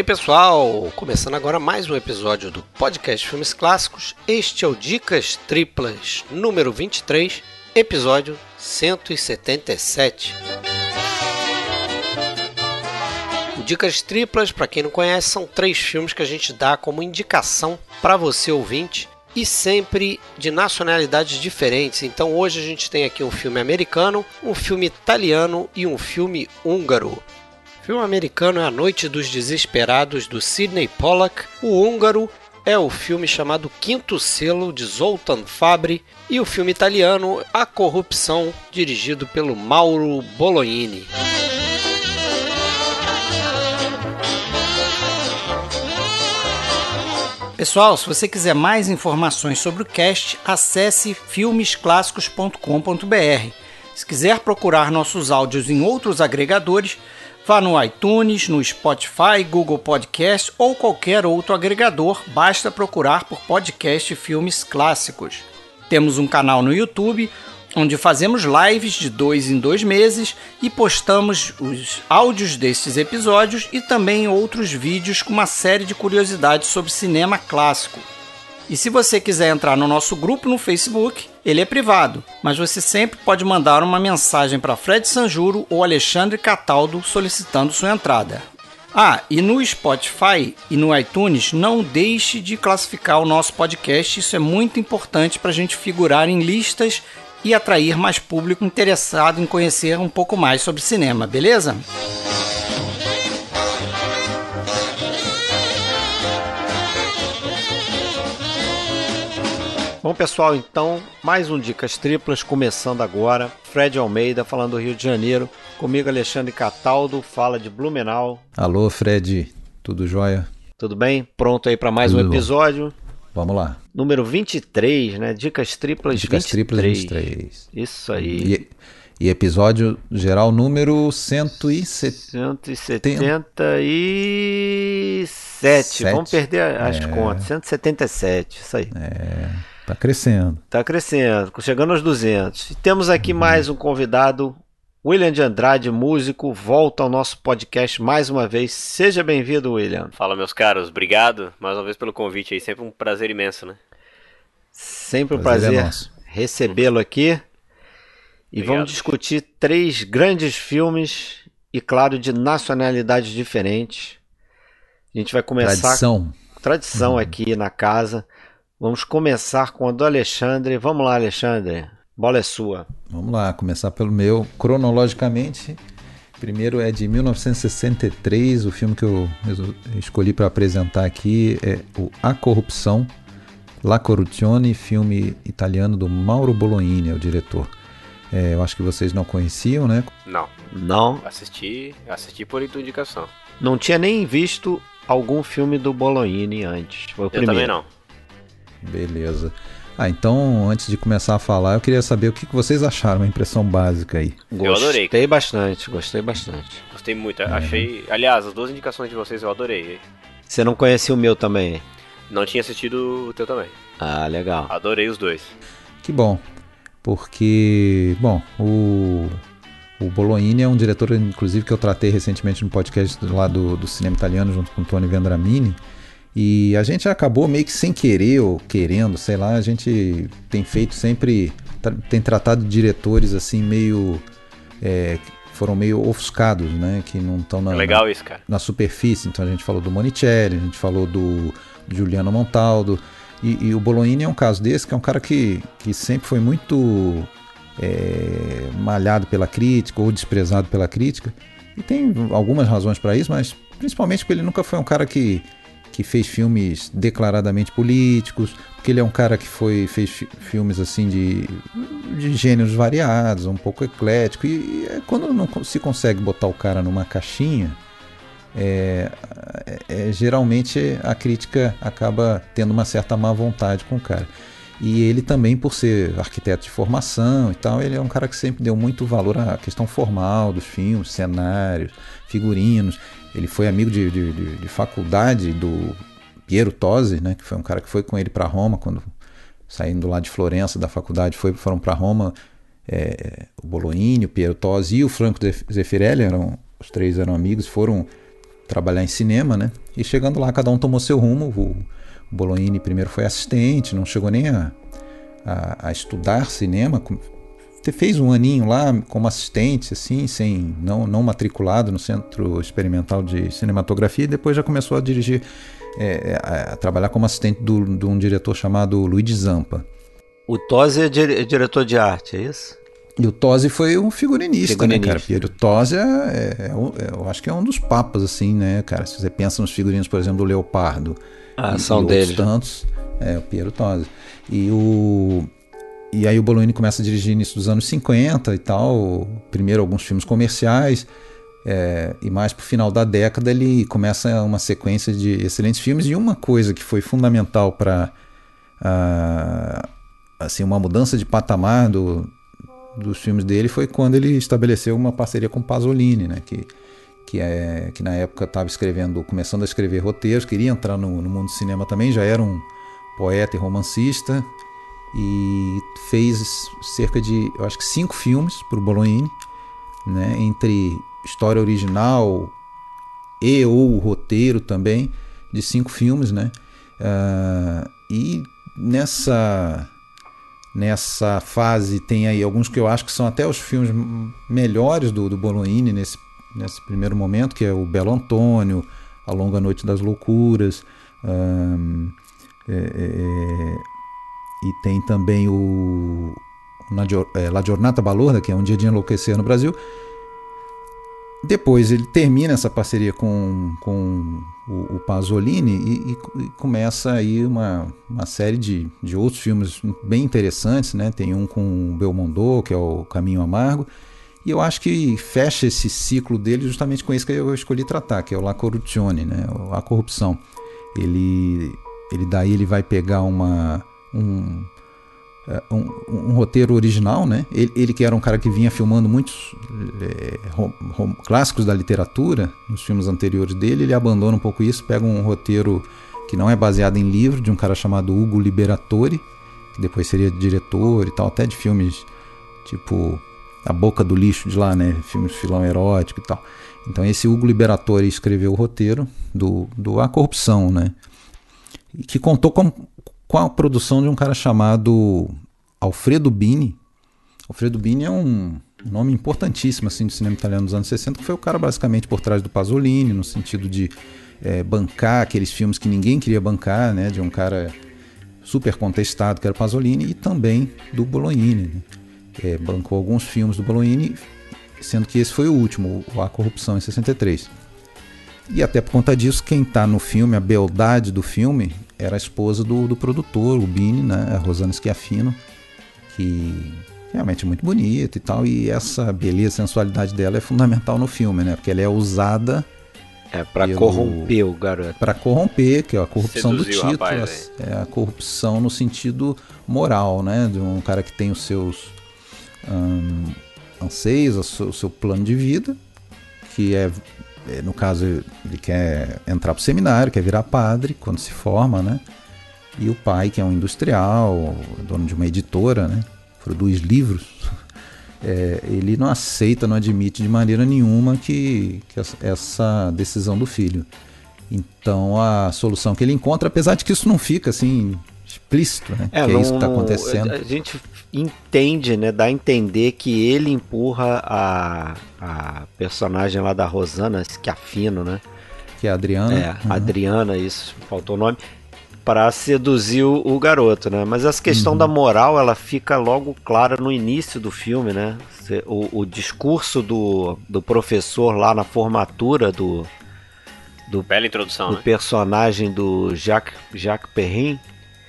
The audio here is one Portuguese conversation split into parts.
Aí pessoal, começando agora mais um episódio do podcast Filmes Clássicos. Este é o Dicas Triplas número 23, episódio 177. O Dicas Triplas, para quem não conhece, são três filmes que a gente dá como indicação para você ouvinte e sempre de nacionalidades diferentes. Então hoje a gente tem aqui um filme americano, um filme italiano e um filme húngaro. O filme americano é A Noite dos Desesperados, do Sidney Pollack. O húngaro é o filme chamado Quinto Selo, de Zoltan Fabri. E o filme italiano, A Corrupção, dirigido pelo Mauro Bolognini. Pessoal, se você quiser mais informações sobre o cast, acesse filmesclassicos.com.br. Se quiser procurar nossos áudios em outros agregadores, vá no iTunes, no Spotify, Google Podcast ou qualquer outro agregador, basta procurar por podcast Filmes Clássicos. Temos um canal no YouTube onde fazemos lives de dois em dois meses e postamos os áudios destes episódios e também outros vídeos com uma série de curiosidades sobre cinema clássico. E se você quiser entrar no nosso grupo no Facebook, ele é privado, mas você sempre pode mandar uma mensagem para Fred Sanjuro ou Alexandre Cataldo solicitando sua entrada. Ah, e no Spotify e no iTunes, não deixe de classificar o nosso podcast, isso é muito importante para a gente figurar em listas e atrair mais público interessado em conhecer um pouco mais sobre cinema, beleza? Bom, pessoal, então, mais um Dicas Triplas começando agora. Fred Almeida falando do Rio de Janeiro. Comigo, Alexandre Cataldo, fala de Blumenau. Alô, Fred, tudo jóia? Tudo bem? Pronto aí para mais tudo. um episódio? Vamos lá. Número 23, né? Dicas Triplas Dicas 23. Triplas 23. Isso aí. E, e episódio geral número 170. 177. Sete. Vamos perder as é. contas. 177, isso aí. É. Tá crescendo. Tá crescendo, chegando aos 200. E temos aqui uhum. mais um convidado, William de Andrade, músico, volta ao nosso podcast mais uma vez. Seja bem-vindo, William. Fala, meus caros. Obrigado mais uma vez pelo convite aí. Sempre um prazer imenso, né? Sempre um prazer, prazer é recebê-lo aqui. E Obrigado. vamos discutir três grandes filmes e, claro, de nacionalidades diferentes. A gente vai começar. Tradição. Tradição uhum. aqui na casa. Vamos começar com a do Alexandre. Vamos lá, Alexandre. Bola é sua. Vamos lá, começar pelo meu. Cronologicamente, primeiro é de 1963. O filme que eu escolhi para apresentar aqui é o A Corrupção, La Corruzione, filme italiano do Mauro Bolognini, é o diretor. É, eu acho que vocês não conheciam, né? Não. Não. Assisti, assisti por indicação. Não tinha nem visto algum filme do Bolognini antes. Foi o eu primeiro. também não. Beleza. Ah, então, antes de começar a falar, eu queria saber o que vocês acharam, uma impressão básica aí. Eu adorei. Gostei bastante, gostei bastante. Gostei muito, é. achei... Aliás, as duas indicações de vocês eu adorei. Você não conhecia o meu também? Não tinha assistido o teu também. Ah, legal. Adorei os dois. Que bom, porque, bom, o... O Bolognini é um diretor, inclusive, que eu tratei recentemente no podcast lá do, do cinema italiano, junto com o Tony Vendramini. E a gente acabou meio que sem querer ou querendo, sei lá, a gente tem feito sempre, tem tratado diretores assim meio. É, foram meio ofuscados, né? Que não estão na, Legal isso, cara. na superfície. Então a gente falou do Monicelli, a gente falou do Giuliano Montaldo. E, e o Bolognini é um caso desse, que é um cara que, que sempre foi muito é, malhado pela crítica ou desprezado pela crítica. E tem algumas razões para isso, mas principalmente porque ele nunca foi um cara que que fez filmes declaradamente políticos, porque ele é um cara que foi fez filmes assim de, de gêneros variados, um pouco eclético e, e é quando não se consegue botar o cara numa caixinha, é, é, é, geralmente a crítica acaba tendo uma certa má vontade com o cara. E ele também, por ser arquiteto de formação e tal, ele é um cara que sempre deu muito valor à questão formal dos filmes, cenários, figurinos. Ele foi amigo de, de, de, de faculdade do Piero Tosi, né, que foi um cara que foi com ele para Roma quando saindo lá de Florença da faculdade, foi, foram para Roma. É, o Bolognini, o Piero Tosi e o Franco Zeffirelli eram os três eram amigos, foram trabalhar em cinema, né? E chegando lá, cada um tomou seu rumo. O, o Bolognini primeiro foi assistente, não chegou nem a, a, a estudar cinema. Fez um aninho lá como assistente, assim, sem não, não matriculado no Centro Experimental de Cinematografia, e depois já começou a dirigir, é, a, a trabalhar como assistente do, de um diretor chamado Luigi Zampa. O Tosi é, é diretor de arte, é isso? E o Tosi foi um figurinista, figurinista. né, cara? Piero Tosi é, é, é, eu acho que é um dos papas, assim, né, cara? Se você pensa nos figurinos, por exemplo, do Leopardo. Ah, e, são e dele. tantos. É, o Piero Tosi. E o... E aí o Bolognini começa a dirigir início dos anos 50 e tal. Primeiro alguns filmes comerciais. É, e mais pro final da década ele começa uma sequência de excelentes filmes. E uma coisa que foi fundamental para... Uh, assim, uma mudança de patamar do, dos filmes dele foi quando ele estabeleceu uma parceria com Pasolini, né? Que, que, é, que na época estava escrevendo, começando a escrever roteiros, queria entrar no, no mundo do cinema também, já era um poeta e romancista e fez cerca de, eu acho que cinco filmes para o Bolognini, né? Entre história original e ou roteiro também de cinco filmes, né? Uh, e nessa nessa fase tem aí alguns que eu acho que são até os filmes melhores do, do Bolognini nesse, nesse primeiro momento, que é o Belo Antônio, A Longa Noite das Loucuras, um, é, é, e tem também o é, La Giornata Balorda, que é Um Dia de Enlouquecer no Brasil, depois ele termina essa parceria com, com o, o Pasolini e, e, e, começa aí uma, uma série de, de outros filmes bem interessantes, né? Tem um com o Belmondo, que é o Caminho Amargo, e eu acho que fecha esse ciclo dele justamente com isso que eu escolhi tratar, que é o La Corruzione, né? A corrupção. Ele, ele daí ele vai pegar uma, um, é, um, um, roteiro original, né? Ele, ele, que era um cara que vinha filmando muitos é, rom, rom, clássicos da literatura nos filmes anteriores dele, ele abandona um pouco isso, pega um roteiro que não é baseado em livro de um cara chamado Hugo Liberatore, que depois seria diretor e tal, até de filmes tipo A Boca do Lixo de lá, né? Filmes filão erótico e tal. Então esse Hugo Liberatore escreveu o roteiro do, do A Corrupção, né? Que contou com, com a produção de um cara chamado Alfredo Bini. Alfredo Bini é um nome importantíssimo assim do cinema italiano dos anos 60, que foi o cara basicamente por trás do Pasolini, no sentido de é, bancar aqueles filmes que ninguém queria bancar, né, de um cara super contestado que era Pasolini, e também do Bolognini. Né? É, bancou alguns filmes do Bolognini, sendo que esse foi o último, A Corrupção, em 63. E até por conta disso, quem está no filme, a beldade do filme, era a esposa do, do produtor, o Bini, né, a Rosana Schiaffino, que realmente é muito bonita e tal, e essa beleza, sensualidade dela é fundamental no filme, né, porque ela é usada é para pelo... corromper o garoto. Para corromper, que é a corrupção Seduziu do título, rapaz, é a corrupção no sentido moral, né, de um cara que tem os seus hum, anseios, o seu, o seu plano de vida, que é, no caso, ele quer entrar para o seminário, quer virar padre quando se forma, né? E o pai, que é um industrial, dono de uma editora, né? Produz livros. É, ele não aceita, não admite de maneira nenhuma que, que essa decisão do filho. Então a solução que ele encontra, apesar de que isso não fica assim explícito, né? É, que não, é isso que está acontecendo. A gente entende, né? Dá a entender que ele empurra a, a personagem lá da Rosana, que afino, né? Que é a Adriana. É, uhum. Adriana, isso, faltou o nome. Para seduzir o, o, garoto, né? Mas essa questão uhum. da moral, ela fica logo clara no início do filme, né? O, o discurso do, do professor lá na formatura do, do, Bela introdução, do né? personagem do Jacques, Jacques Perrin,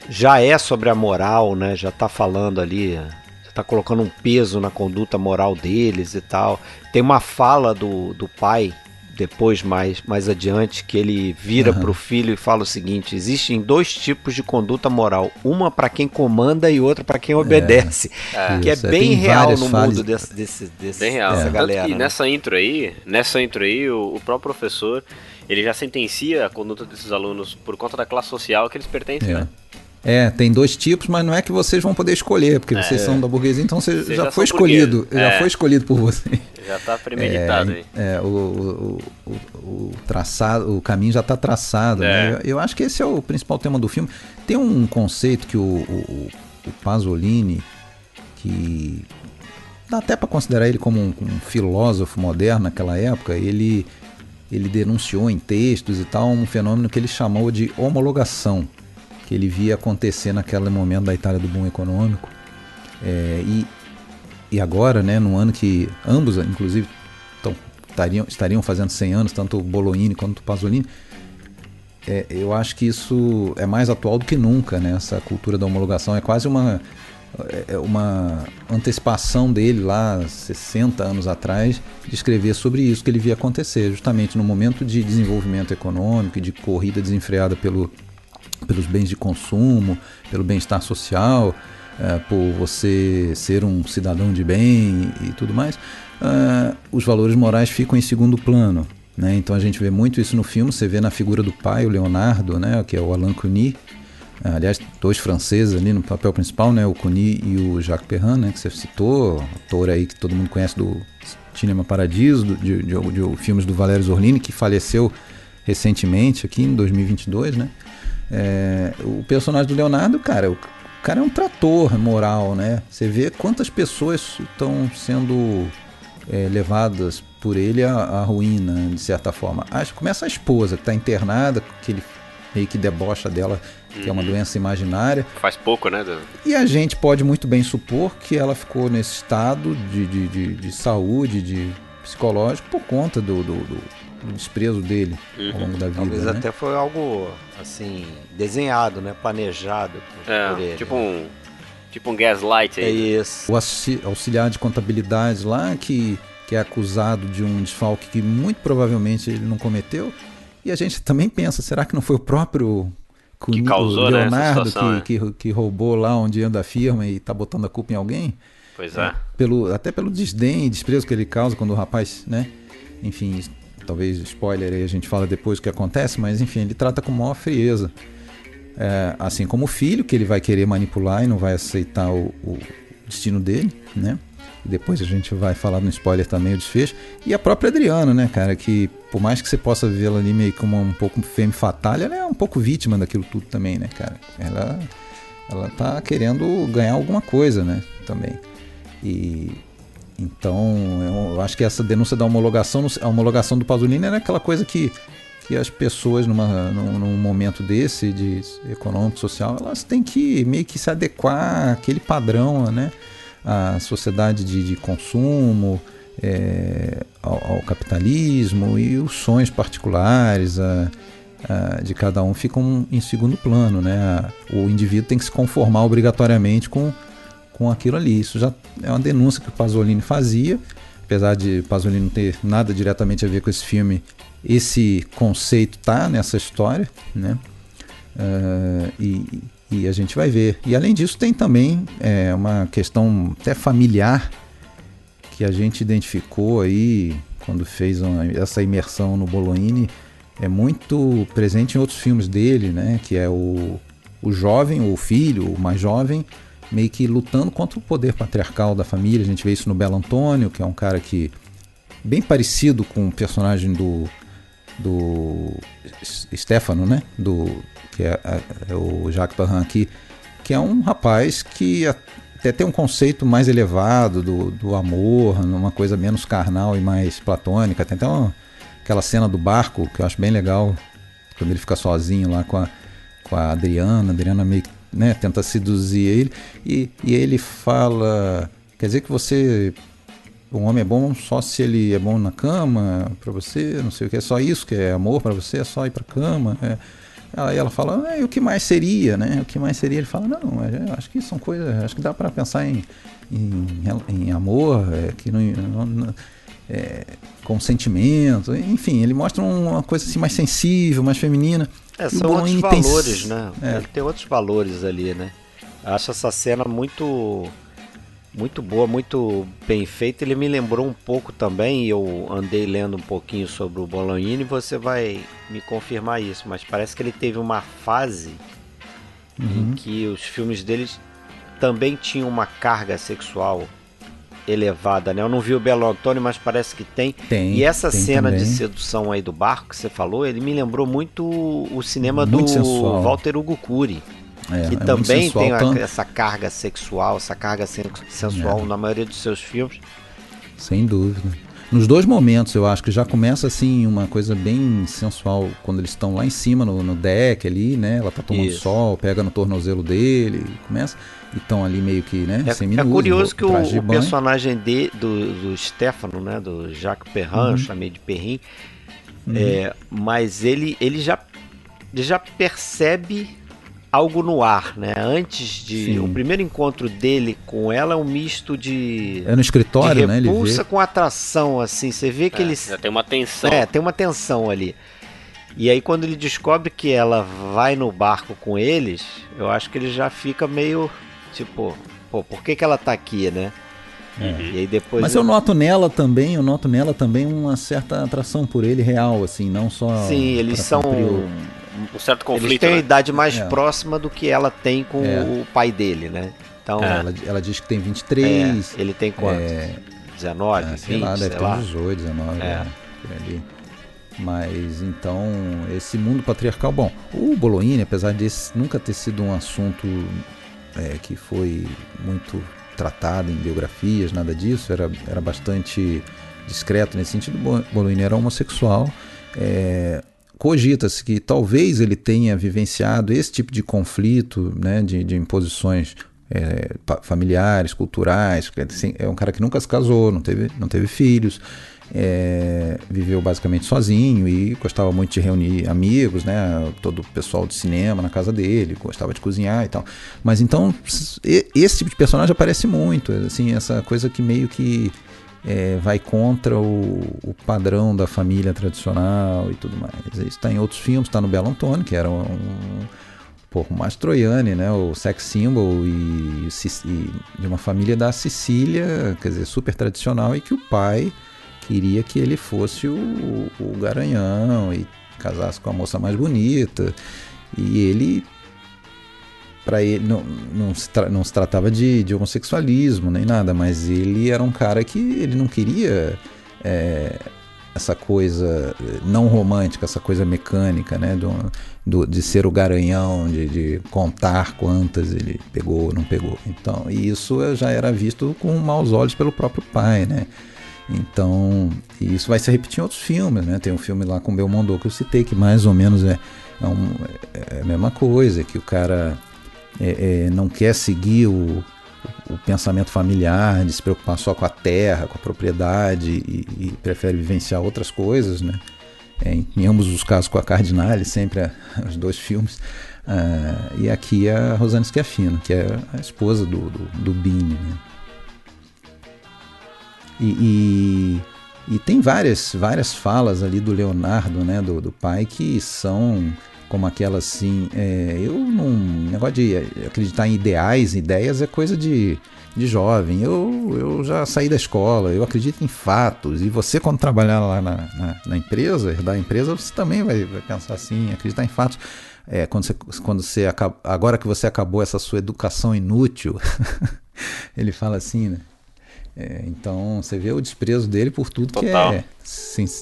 já é sobre a moral, né? Já tá falando ali, já tá colocando um peso na conduta moral deles e tal. Tem uma fala do, do pai depois mais mais adiante que ele vira uhum. pro filho e fala o seguinte: existem dois tipos de conduta moral, uma para quem comanda e outra para quem obedece, é. que é, é bem real no mundo desse, desse, desse bem real. dessa é. galera. E né? nessa intro aí, nessa intro aí, o, o próprio professor ele já sentencia a conduta desses alunos por conta da classe social que eles pertencem, é. né? É, tem dois tipos, mas não é que vocês vão poder escolher, porque é. vocês são da burguesia, então você, já, já foi escolhido. Já é. foi escolhido por você. Já está premeditado é, aí. É, o, o, o, o, traçado, o caminho já está traçado. Né? É. Eu acho que esse é o principal tema do filme. Tem um conceito que o, o, o Pasolini, que dá até para considerar ele como um, um, filósofo moderno naquela época, ele, ele denunciou em textos e tal um fenômeno que ele chamou de homologação que ele via acontecer naquele momento da Itália do boom econômico. É, e, e agora, né, no ano que ambos, inclusive, tão, estariam, estariam fazendo 100 anos, tanto o Bolognini quanto o Pasolini, é, eu acho que isso é mais atual do que nunca, né? Essa cultura da homologação é quase uma, é uma antecipação dele lá 60 anos atrás de escrever sobre isso que ele via acontecer, justamente no momento de desenvolvimento econômico e de corrida desenfreada pelo, pelos bens de consumo, pelo bem-estar social, é, por você ser um cidadão de bem e, tudo mais, é, os valores morais ficam em segundo plano. Né? Então a gente vê muito isso no filme, você vê na figura do pai, o Leonardo, né? que é o Alain Cuny, é, aliás, dois franceses ali no papel principal, né? o Cuny e o Jacques Perrin, né? que você citou, ator aí que todo mundo conhece do Cinema Paradiso, do, de, de, de, de filmes do Valério Zorlini, que faleceu recentemente aqui em 2022, né? É, o personagem do Leonardo, cara, o cara é um trator moral, né? Você vê quantas pessoas estão sendo é, levadas por ele à, à, ruína, de certa forma. Acho, começa a esposa, que está internada, que ele meio que debocha dela, que uhum. é uma uhum. doença imaginária. Faz pouco, né? E a gente pode muito bem supor que ela ficou nesse estado de, de, de, de saúde, de psicológico, por conta do, do, do do desprezo dele uhum. ao longo da vida. Talvez né? até foi algo assim desenhado, né, planejado por, é, por ele. Tipo um tipo um gaslight aí. É isso. O auxiliar de contabilidade lá que que é acusado de um desfalque que muito provavelmente ele não cometeu. E a gente também pensa, será que não foi o próprio que causou, né, Leonardo né, que, que, que, roubou lá um dinheiro da firma e está botando a culpa em alguém? Pois é. é. Pelo, até pelo desdém e desprezo que ele causa quando o rapaz, né? Enfim, talvez spoiler aí a gente fala depois o que acontece, mas enfim, ele trata com maior frieza. É, assim como o filho, que ele vai querer manipular e não vai aceitar o, o destino dele, né? E depois a gente vai falar no spoiler também o desfecho. E a própria Adriana, né, cara, que por mais que você possa vê-la ali meio como um pouco femme fatale, ela é um pouco vítima daquilo tudo também, né, cara? Ela, ela tá querendo ganhar alguma coisa, né, também. E então, eu acho que essa denúncia da homologação, a homologação do Pasolini era aquela coisa que, que as pessoas, numa, num, num momento desse, de econômico, social, elas têm que meio que se adequar àquele padrão, né? À sociedade de, de consumo, é, ao, ao, capitalismo e os sonhos particulares a, a, de cada um ficam em segundo plano, né? O indivíduo tem que se conformar obrigatoriamente com com aquilo ali. Isso já é uma denúncia que o Pasolini fazia, apesar de Pasolini não ter nada diretamente a ver com esse filme, esse conceito tá nessa história, né? Uh, e, e, a gente vai ver. E além disso tem também é, uma questão até familiar que a gente identificou aí quando fez uma, essa imersão no Bolognini é muito presente em outros filmes dele, né? Que é o, o jovem, o filho, o mais jovem, meio que lutando contra o poder patriarcal da família. A gente vê isso no Belo Antônio, que é um cara que bem parecido com o personagem do do Stefano, né? Do que é, é o Jacques Parran aqui, que é um rapaz que até tem um conceito mais elevado do, do amor, numa coisa menos carnal e mais platônica. Tem até uma, aquela cena do barco que eu acho bem legal, quando ele fica sozinho lá com a, com a Adriana, a Adriana meio né, tenta seduzir ele e, e ele fala, quer dizer que você um homem é bom só se ele é bom na cama para você, não sei o que, é só isso que é amor para você, é só ir para cama. É. Aí ela fala, ah, o que mais seria, né? O que mais seria? Ele fala, não, acho que são coisas, acho que dá para pensar em, em, em amor, é, que não, não é, com sentimento, enfim, ele mostra uma coisa assim mais sensível, mais feminina. É, são outros valores, tem... né? É. Ele tem outros valores ali, né? Acho essa cena muito muito boa, muito bem feita. Ele me lembrou um pouco também, eu andei lendo um pouquinho sobre o Bolognini e você vai me confirmar isso, mas parece que ele teve uma fase uhum. em que os filmes deles também tinham uma carga sexual elevada, né? Eu não vi o Belo Antônio, mas parece que tem. tem e essa tem cena também. de sedução aí do barco que você falou, ele me lembrou muito o cinema muito do sensual. Walter Hugo Cury. É, que é também sensual, tem tanto... essa carga sexual, essa carga sensual é. na maioria dos seus filmes. Sem dúvida. Nos dois momentos, eu acho que já começa assim uma coisa bem sensual quando eles estão lá em cima no, no, deck ali, né? Ela tá tomando Isso. sol, pega no tornozelo dele, começa estão ali meio que, né? É, é curioso que o, o personagem de, do, do Stefano, né? Do Jacques Perrin, uhum. eu chamei de Perrin, uhum. é, mas ele, ele já ele já percebe algo no ar, né? Antes de. Sim. O primeiro encontro dele com ela é um misto de. É no escritório, de né? Repulsa com atração, assim. Você vê que é, ele. Já tem uma tensão. É, tem uma tensão ali. E aí quando ele descobre que ela vai no barco com eles, eu acho que ele já fica meio tipo, pô, por que, que ela tá aqui, né? É. E aí depois Mas eu... eu noto nela também, eu noto nela também uma certa atração por ele real, assim, não só. Sim, eles são um certo conflito. Eles têm né? uma idade mais é. próxima do que ela tem com é. o pai dele, né? Então, é. ela, ela, diz que tem 23. É, ele tem quanto? 19, é, 20, sei lá, deve ter lá. 18, 19, é. por ali. Mas então, esse mundo patriarcal, bom, o Bologne, apesar desse nunca ter sido um assunto é, que foi muito tratado em biografias, nada disso, era, era bastante discreto nesse sentido. Bologne era homossexual. É, cogita-se que talvez ele tenha vivenciado esse tipo de conflito, né, de, de imposições é, familiares, culturais. É um cara que nunca se casou, não teve, não teve filhos, é, viveu basicamente sozinho e gostava muito de reunir amigos, né, todo o pessoal de cinema na casa dele, gostava de cozinhar e tal. Mas então esse tipo de personagem aparece muito, assim, essa coisa que meio que é, vai contra o, o, padrão da família tradicional e tudo mais. Isso está em outros filmes, está no Belo Antônio, que era um, um mais troiane, né? O sex symbol e, e, de uma família da Sicília, quer dizer, super tradicional, e que o pai queria que ele fosse o, o garanhão e casasse com a moça mais bonita. E ele para ele não, não, se não se tratava de, de, homossexualismo nem nada, mas ele era um cara que ele não queria é, essa coisa não romântica, essa coisa mecânica, né, do, do de ser o garanhão, de, de, contar quantas ele pegou ou não pegou. Então, e isso já era visto com maus olhos pelo próprio pai, né? Então, isso vai se repetir em outros filmes, né? Tem um filme lá com Belmondo que eu citei que mais ou menos é, é, um, é a mesma coisa, que o cara é, é, não quer seguir o, o, pensamento familiar, de se preocupar só com a terra, com a propriedade e, e prefere vivenciar outras coisas, né? É, em ambos os casos com a Cardinale, sempre a, os dois filmes. Uh, e aqui a Rosane Schiaffino, que é a esposa do, do, do Bini. Né? E, e, e, tem várias, várias falas ali do Leonardo, né, do, do pai, que são como aquela assim. É, eu não. Negócio de acreditar em ideais, ideias é coisa de, de jovem. Eu, eu já saí da escola, eu acredito em fatos. E você, quando trabalhar lá na, na, na empresa, da empresa, você também vai, vai pensar assim, acreditar em fatos. É, quando você, quando você acaba, agora que você acabou essa sua educação inútil, ele fala assim, né? É, então você vê o desprezo dele por tudo Total. que é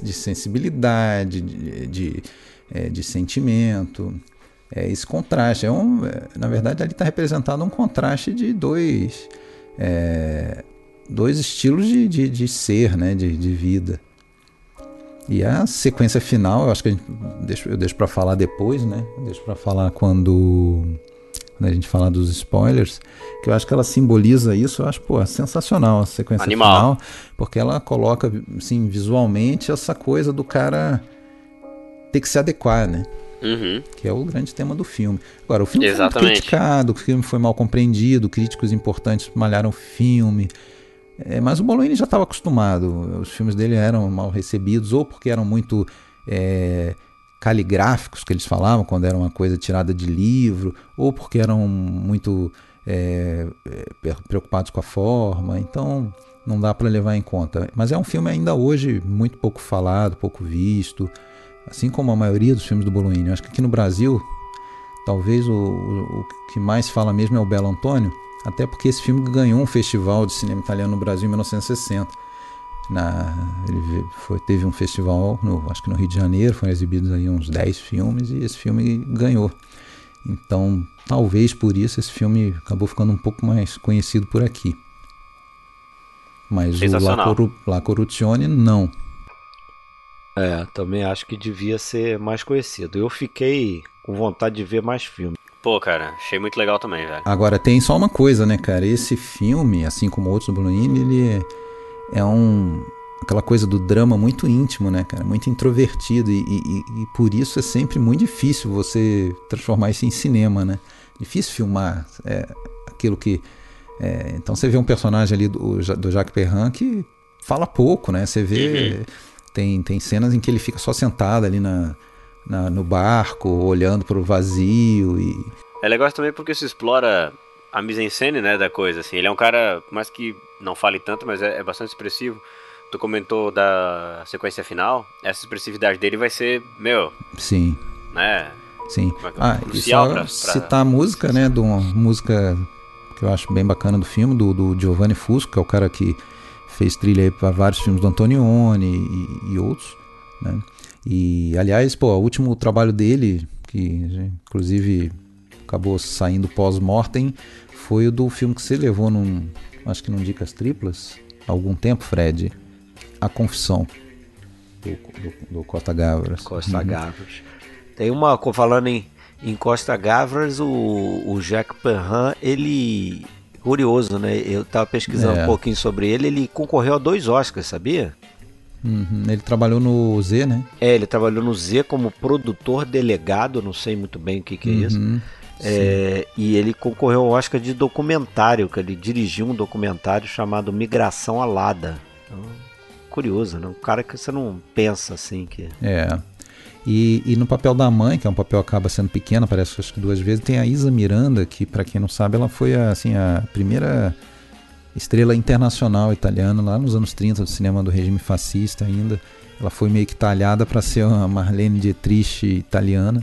de sensibilidade, de, de é, de sentimento. É esse contraste. É um, é, na verdade, ali está representado um contraste de dois, é, dois estilos de, de, de, ser, né, de, de vida. E a sequência final, eu acho que gente, deixo, eu deixo para falar depois, né? deixo para falar quando, quando a gente falar dos spoilers, que eu acho que ela simboliza isso. Eu acho pô, sensacional a sequência Animal. final, porque ela coloca assim, visualmente essa coisa do cara ter que se adequar, né? Uhum. Que é o grande tema do filme. Agora, o filme Exatamente. foi criticado, o filme foi mal compreendido, críticos importantes malharam o filme. É, mas o Bologne já estava acostumado. Os filmes dele eram mal recebidos, ou porque eram muito é, caligráficos, que eles falavam, quando era uma coisa tirada de livro, ou porque eram muito é, é preocupados com a forma. Então, não dá para levar em conta. Mas é um filme ainda hoje muito pouco falado, pouco visto assim como a maioria dos filmes do Bolognini. Eu acho que aqui no Brasil talvez o, o, o que mais fala mesmo é o Belo Antônio, até porque esse filme ganhou um festival de cinema italiano no Brasil em 1960. Na, ele foi, teve um festival, no, acho que no Rio de Janeiro, foram exibidos aí uns 10 filmes e esse filme ganhou. Então, talvez por isso esse filme acabou ficando um pouco mais conhecido por aqui. Mas o La, Coru La Corruzione não. É, também acho que devia ser mais conhecido. Eu fiquei com vontade de ver mais filmes. Pô, cara, achei muito legal também, velho. Agora tem só uma coisa, né, cara? Esse filme, assim como outros do Bluini, ele é, um aquela coisa do drama muito íntimo, né, cara? Muito introvertido e, e, e, por isso é sempre muito difícil você transformar isso em cinema, né? Difícil filmar é, aquilo que é, então você vê um personagem ali do, do Jacques Perrin que fala pouco, né? Você vê. Uhum. Tem, tem cenas em que ele fica só sentado ali na, na no barco, olhando para o vazio. e É legal também porque se explora a mise-en-scène né, da coisa. Assim. Ele é um cara, mais que não fale tanto, mas é, é bastante expressivo. Tu comentou da sequência final, essa expressividade dele vai ser, meu. Sim. Né? Sim. É, ah, e só pra, pra... citar a música, né? De uma música que eu acho bem bacana do filme, do, do Giovanni Fusco, que é o cara que fez trilha para vários filmes do Antonioni e, e outros, né? E, aliás, pô, o último trabalho dele, que inclusive acabou saindo pós-mortem, foi o do filme que você levou num, acho que num Dicas Triplas, há algum tempo, Fred, A Confissão, do, do, do Costa Gavras. Costa uhum. Gavras. Tem uma, falando em em Costa Gavras, o, o Jacques Perrin, ele. Curioso, né? Eu tava pesquisando é. um pouquinho sobre ele. Ele concorreu a dois Oscars, sabia? Uhum. Ele trabalhou no Z, né? É, ele trabalhou no Z como produtor delegado, não sei muito bem o que, que é uhum. isso. É, e ele concorreu ao Oscar de documentário, que ele dirigiu um documentário chamado Migração Alada. Então, curioso, né? Um cara que você não pensa assim que. É. E, e, no papel da mãe, que é um papel acaba sendo pequeno, aparece acho que duas vezes, tem a Isa Miranda, que para quem não sabe, ela foi a, assim, a primeira estrela internacional italiana lá nos anos 30 do cinema do regime fascista ainda. Ela foi meio que talhada para ser uma Marlene Dietrich italiana.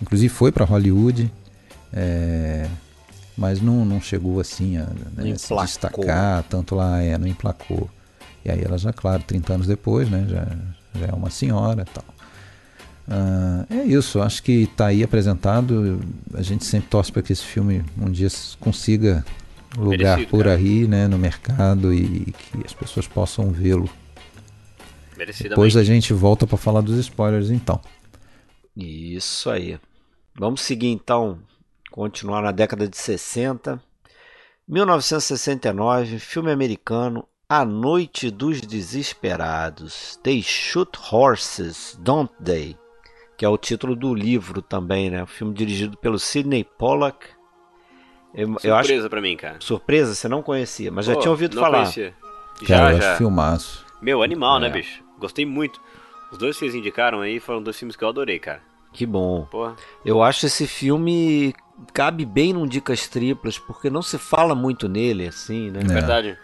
Inclusive foi para Hollywood, é, mas não, não chegou assim a né, se destacar, tanto lá é, não emplacou. E aí ela já, claro, 30 anos depois, né, já, já é uma senhora tal. Uh, é isso, acho que está aí apresentado. A gente sempre torce para que esse filme um dia consiga lugar Merecido, por cara. aí, né, no mercado e que as pessoas possam vê-lo. Depois a gente volta para falar dos spoilers, então. Isso aí. Vamos seguir então, continuar na década de 60. 1969, filme americano A Noite dos Desesperados. They shoot horses, don't they? que é o título do livro também, né? O filme dirigido pelo Sidney Pollack. Eu, surpresa eu acho... pra mim, cara. Surpresa? Você não conhecia, mas Pô, já tinha ouvido falar. Conhecia. Já, cara, já. filmaço. Meu, animal, né, é. né, bicho? Gostei muito. Os dois que vocês indicaram aí foram dois filmes que eu adorei, cara. Que bom. Porra. Eu acho esse filme cabe bem num Dicas Triplas, porque não se fala muito nele, assim, né? É verdade.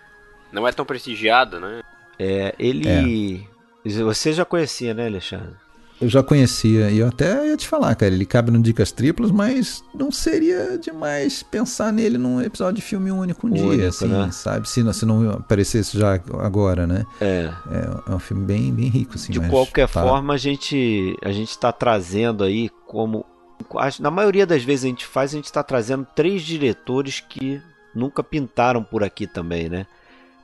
Não é tão prestigiado, né? É, ele... É. Você já conhecia, né, Alexandre? Eu já conhecia, e eu até ia te falar, cara, ele cabe no Dicas Triplas, mas não seria demais pensar nele num episódio de filme único um único, dia, assim, né? sabe? Se não, se não aparecesse já agora, né? É. É, é um filme bem, bem rico, assim. De qualquer tá... forma, a gente a gente está trazendo aí como... Na maioria das vezes a gente faz, a gente está trazendo três diretores que nunca pintaram por aqui também, né?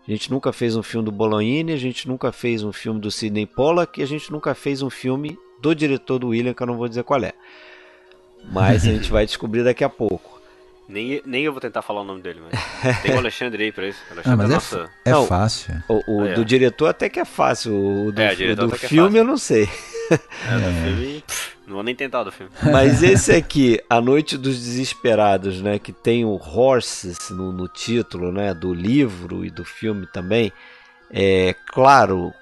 A gente nunca fez um filme do Bolognini, a gente nunca fez um filme do Sidney Pollack e a gente nunca fez um filme do diretor do William, que eu não vou dizer qual é. Mas a gente vai descobrir daqui a pouco. Nem, nem eu vou tentar falar o nome dele, mas tem o Alexandre aí pra isso. ah, mas é, nossa... é, não, fácil. O, o ah, é. do diretor até que é fácil. O do, é, do é filme é eu não sei. É, do filme. Não vou nem tentar do filme. Mas esse aqui, A Noite dos Desesperados, né? Que tem o Horses no, no título, né? Do livro e do filme também. É claro,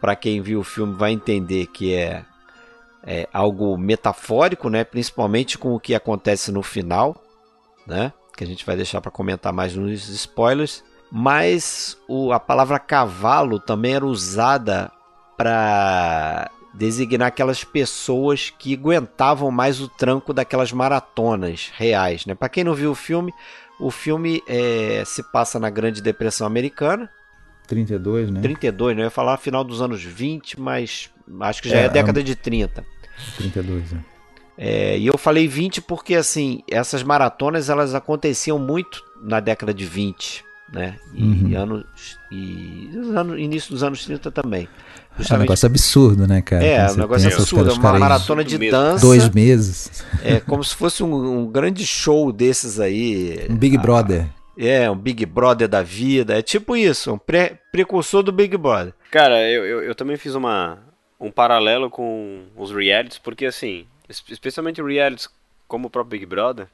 para quem viu o filme vai entender que é é, algo metafórico, né? principalmente com o que acontece no final, né? que a gente vai deixar para comentar mais nos spoilers. Mas o, a palavra cavalo também era usada para designar aquelas pessoas que aguentavam mais o tranco daquelas maratonas reais, né? Para quem não viu o filme, o filme é, se passa na Grande Depressão Americana. 32, né? 32, né? Eu ia falar final dos anos 20, mas acho que já é, é a década é... de 30. 32, é. É, e eu falei 20 porque assim, essas maratonas elas aconteciam muito na década de 20, né? E, uhum. anos, e anos, início dos anos 30 também. É um negócio absurdo, né, cara? É, um negócio absurdo. Uma maratona de dança. Dois meses. É como se fosse um, um grande show desses aí. Um Big Brother. É, um Big Brother da vida. É tipo isso, um pre precursor do Big Brother. Cara, eu, eu, eu, também fiz uma, um paralelo com os realities, porque assim, especialmente realities como o próprio Big Brother,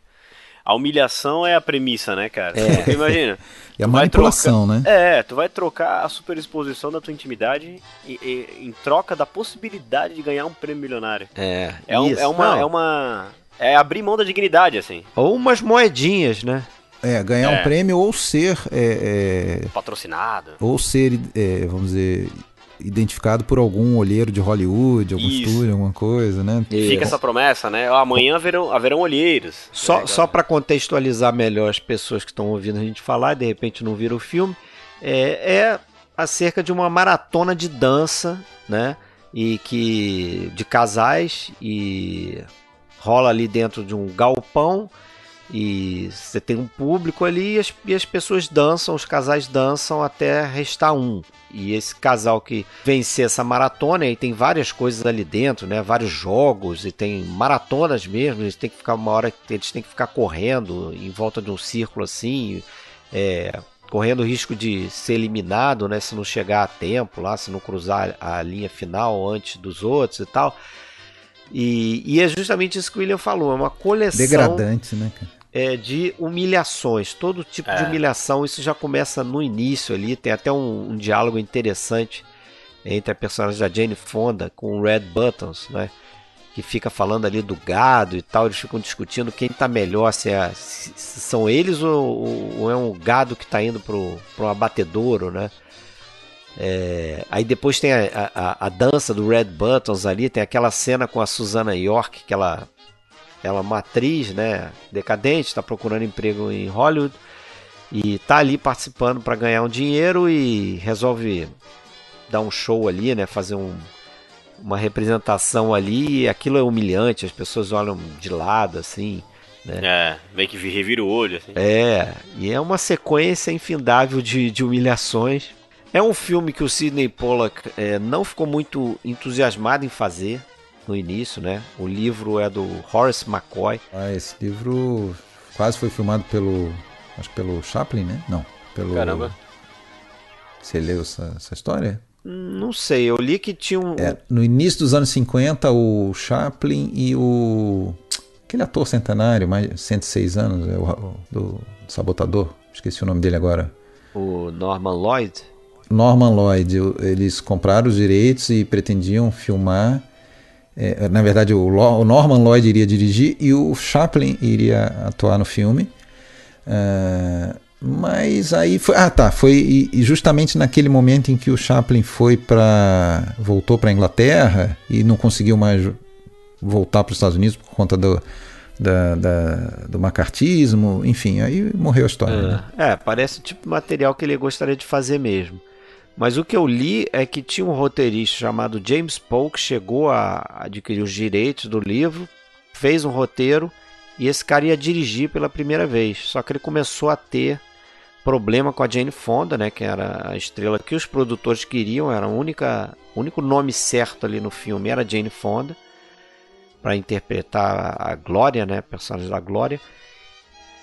a humilhação é a premissa, né, cara? É. Porque imagina. é a manipulação, trocar, né? É, tu vai trocar a superexposição da tua intimidade em, em, em, troca da possibilidade de ganhar um prêmio milionário. É. É, um, é uma. É uma. É abrir mão da dignidade, assim. Ou umas moedinhas, né? É, ganhar é. um prêmio ou ser. É, é, Patrocinado. Ou ser, é, vamos dizer, identificado por algum olheiro de Hollywood, algum Isso. estúdio, alguma coisa, né? Fica essa promessa, né? Amanhã haverão, haverão olheiros. Só, né, só para contextualizar melhor as pessoas que estão ouvindo a gente falar e de repente não viram o filme, é, é acerca de uma maratona de dança, né? E que de casais e rola ali dentro de um galpão e você tem um público ali e as, e as pessoas dançam, os casais dançam até restar um. E esse casal que vencer essa maratona, e tem várias coisas ali dentro, né? Vários jogos e tem maratonas mesmo. Eles têm que ficar uma hora eles têm que ficar correndo em volta de um círculo assim, é, correndo o risco de ser eliminado, né? Se não chegar a tempo lá, se não cruzar a linha final antes dos outros e tal. E, e é justamente isso que o William falou, é uma coleção. Degradante, né, cara? É, de humilhações, todo tipo é. de humilhação. Isso já começa no início ali. Tem até um, um, diálogo interessante entre a personagem da Jane Fonda com o Red Buttons, né? Que fica falando ali do gado e tal. Eles ficam discutindo quem tá melhor, se, é, se, são eles ou, ou, é um gado que tá indo pro, pro abatedouro, né? É, aí depois tem a, a, a, dança do Red Buttons ali, tem aquela cena com a Susana York, que ela ela é uma atriz, né, decadente, está procurando emprego em Hollywood e tá ali participando para ganhar um dinheiro e resolve dar um show ali, né, fazer um, uma representação ali e aquilo é humilhante, as pessoas olham de lado assim, né? É, meio que revira o olho assim. É, e é uma sequência infindável de, de humilhações. É um filme que o Sidney Pollack é, não ficou muito entusiasmado em fazer, no início, né? O livro é do Horace McCoy. Ah, esse livro quase foi filmado pelo. Acho que pelo Chaplin, né? Não. Pelo. Caramba. Você leu essa, essa história? Não sei, eu li que tinha um. É, no início dos anos 50, o Chaplin e o. Aquele ator centenário, mais 106 anos, é o, do Sabotador, esqueci o nome dele agora. O Norman Lloyd? Norman Lloyd, eles compraram os direitos e pretendiam filmar é, na verdade, o, o, Norman Lloyd iria dirigir e o Chaplin iria atuar no filme. Uh, mas aí foi. Ah, tá. Foi e, justamente naquele momento em que o Chaplin foi para. voltou para a Inglaterra e não conseguiu mais voltar para os Estados Unidos por conta do, da, da, do macartismo, enfim, aí morreu a história. É, né? é parece o tipo de material que ele gostaria de fazer mesmo. Mas o que eu li é que tinha um roteirista chamado James Poe que chegou a adquirir os direitos do livro, fez um roteiro e esse cara ia dirigir pela primeira vez. Só que ele começou a ter problema com a Jane Fonda, né, que era a estrela que os produtores queriam, era a única, o único nome certo ali no filme era Jane Fonda para interpretar a Glória, né, personagem da Glória.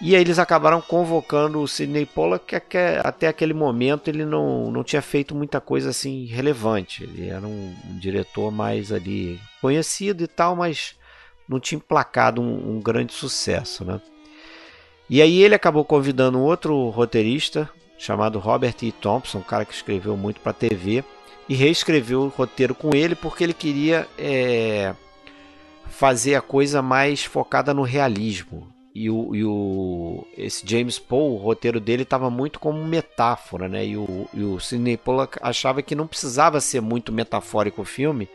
E aí eles acabaram convocando o Sidney Pollack, que até aquele momento ele não, não tinha feito muita coisa assim relevante. Ele era um, um diretor mais ali conhecido e tal, mas não tinha emplacado um, um, grande sucesso, né? E aí ele acabou convidando um outro roteirista chamado Robert E. Thompson, um cara que escreveu muito para TV, e reescreveu o roteiro com ele porque ele queria é, fazer a coisa mais focada no realismo e o, e o esse James Poe, o roteiro dele estava muito como metáfora, né? E o, e o Sidney Pollack achava que não precisava ser muito metafórico o filme,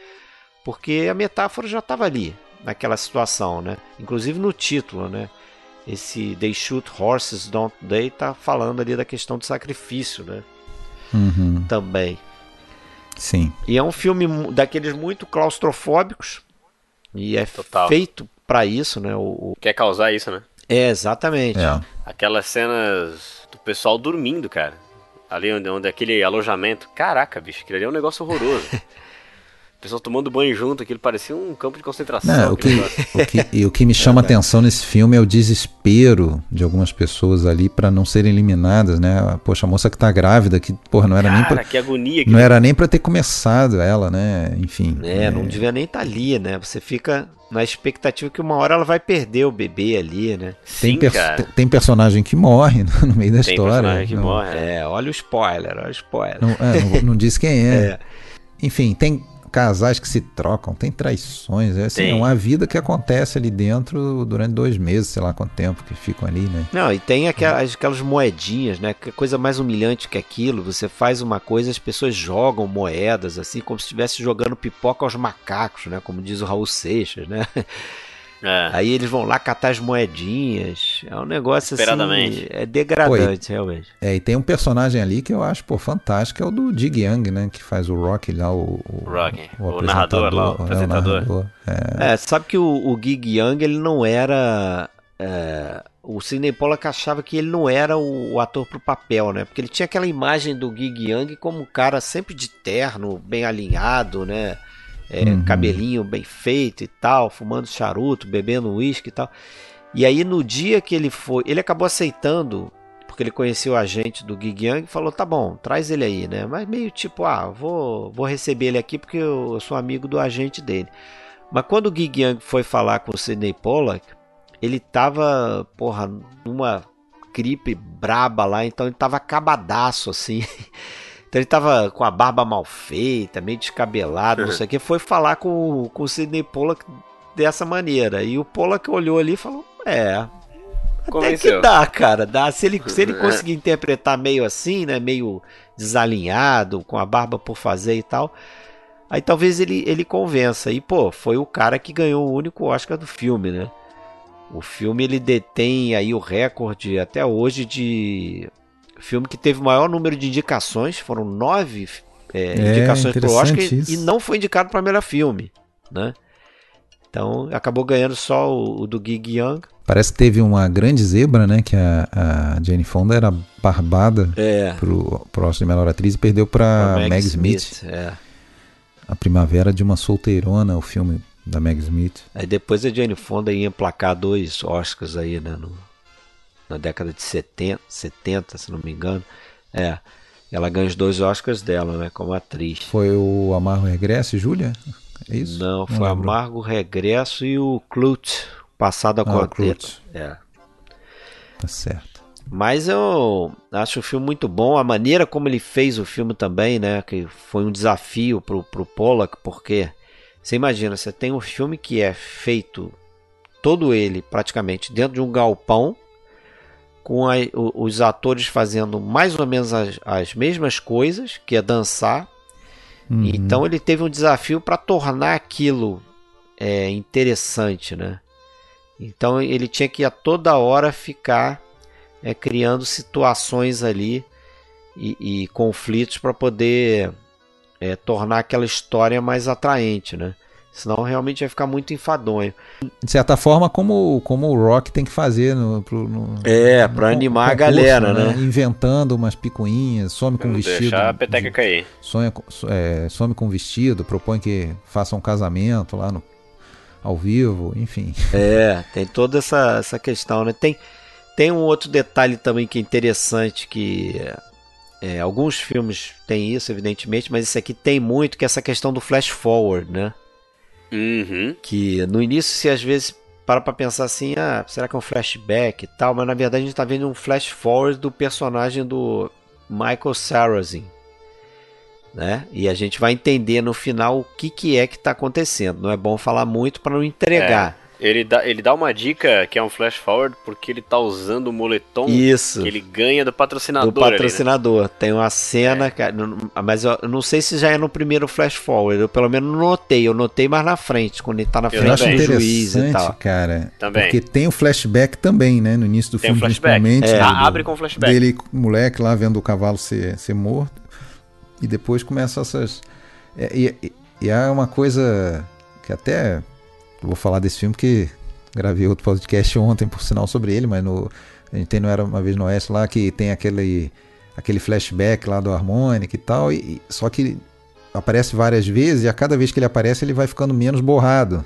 porque a metáfora já estava ali, naquela situação, né? Inclusive no título, né? Esse They Shoot Horses, Don't They tá falando ali da questão do sacrifício, né? Uhum. Também. Sim. E é um filme daqueles muito claustrofóbicos e é Total. feito para isso, né? O, o... Quer causar isso, né? É, exatamente. É. Aquelas cenas do pessoal dormindo, cara. Ali onde, onde aquele alojamento. Caraca, bicho, aquilo ali é um negócio horroroso. O pessoal tomando banho junto, aquilo parecia um campo de concentração. Não, o, que, o, que, e o que me chama atenção nesse filme é o desespero de algumas pessoas ali para não serem eliminadas, né? Poxa, a moça que tá grávida, que, porra, não era Cara, nem pra, que agonia. Que... não era nem para ter começado ela, né? Enfim. É, é, não devia nem estar tá ali, né? Você fica na expectativa que uma hora ela vai perder o bebê ali, né? Tem, per tem personagem que morre no meio da tem história. Personagem que não, morre. É, olha o spoiler, olha o spoiler. Não, é, não, não diz quem é. é. Enfim, tem casais que se trocam, tem traições, é, assim, é uma vida que acontece ali dentro durante dois meses, sei lá quanto tempo que ficam ali, né? Não, e tem aquelas, aquelas moedinhas, né? Que coisa mais humilhante que aquilo. Você faz uma coisa, as pessoas jogam moedas, assim, como se estivesse jogando pipoca aos macacos, né? Como diz o Raul Seixas, né? É. Aí eles vão lá catar as moedinhas. É um negócio assim. É degradante, pô, e, realmente. É, e tem um personagem ali que eu acho, pô, fantástico, é o do Dig Young, né? Que faz o Rock lá, o. O, Rock, o, o narrador lá, o apresentador. É, o narrador, é. é, sabe que o, o Gig Young, ele não era. É, o Sidney Pollack achava que ele não era o, o, ator pro papel, né? Porque ele tinha aquela imagem do Gig Young como um cara sempre de terno, bem alinhado, né? É, uhum. cabelinho bem feito e tal, fumando charuto, bebendo uísque e tal. E aí no dia que ele foi, ele acabou aceitando, porque ele conheceu a agente do Gig Young e falou: "Tá bom, traz ele aí, né?" Mas meio tipo, ah, vou, vou receber ele aqui porque eu, eu sou amigo do agente dele. Mas quando o Gig Young foi falar com o Sidney Pollack, ele tava, porra, numa gripe braba lá, então ele tava acabadaço assim. Então ele tava com a barba mal feita, meio descabelado, não sei o que. Foi falar com, com o Sidney Pollack dessa maneira. E o Pollack olhou ali e falou: É. Até que dá, cara. Dá. Se ele, se ele conseguir interpretar meio assim, né? Meio desalinhado, com a barba por fazer e tal. Aí talvez ele, ele convença. E, pô, foi o cara que ganhou o único Oscar do filme, né? O filme ele detém aí o recorde até hoje de Filme que teve o maior número de indicações, foram nove é, é, indicações para o Oscar isso. e não foi indicado para melhor filme, né? Então acabou ganhando só o, o, do Gig Young. Parece que teve uma grande zebra, né? Que a, a Jane Fonda era barbada é. pro, pro Oscar de melhor atriz e perdeu para Meg, Meg, Smith. Smith é. A Primavera de uma Solteirona, o filme da Meg Smith. Aí depois a Jane Fonda ia emplacar dois Oscars aí, né? No, na década de 70, 70, se não me engano. É. Ela ganha os dois Oscars dela, né, como atriz. Foi o Amargo Regresso, Júlia? É isso? Não, foi o Amargo Regresso e o Clute, Passado a ah. É. Tá certo. Mas eu acho o filme muito bom. A maneira como ele fez o filme também, né? Que foi um desafio pro, pro Pollack, porque você imagina, você tem um filme que é feito todo ele praticamente dentro de um galpão com a, os atores fazendo mais ou menos as, as mesmas coisas, que é dançar. Uhum. Então ele teve um desafio para tornar aquilo é, interessante, né? Então ele tinha que a toda hora ficar é, criando situações ali e, e conflitos para poder é, tornar aquela história mais atraente, né? Senão realmente vai ficar muito enfadonho. De certa forma, como, como o Rock tem que fazer no, pro, no É, para animar concurso, a galera, né? né? Inventando umas picuinhas, some com vestido. Deixar a peteca cair. Sonha, é, some com vestido, propõe que faça um casamento lá no, ao vivo, enfim. É, tem toda essa, essa questão, né? Tem, tem um outro detalhe também que é interessante que é, alguns filmes têm isso, evidentemente, mas esse aqui tem muito, que é essa questão do flash forward, né? Uhum. Que no início, se às vezes para pra pensar assim, ah, será que é um flashback e tal? Mas na verdade a gente tá vendo um flash forward do personagem do Michael Sarrazin. Né? E a gente vai entender no final o que, que é que está acontecendo. Não é bom falar muito para não entregar. Ele dá, ele dá uma dica que é um flash forward porque ele tá usando o moletom Isso. que ele ganha do patrocinador. Do patrocinador. Ali, né? Tem uma cena, é. cara, mas eu não sei se já é no primeiro flash forward. Eu pelo menos notei. Eu notei mais na frente, quando ele tá na eu frente do juiz e tal. cara. Também. Porque tem o flashback também, né? No início do tem filme, um principalmente. É. Ah, abre com flashback. Dele, moleque lá vendo o cavalo ser, ser morto. E depois começa essas. É, e, e é uma coisa que até. Vou falar desse filme que Gravei outro podcast ontem, por sinal, sobre ele, mas no, a gente tem, não era uma vez no Oeste lá, que tem aquele, aquele flashback lá do harmônico e tal, e, só que aparece várias vezes e a cada vez que ele aparece ele vai ficando menos borrado.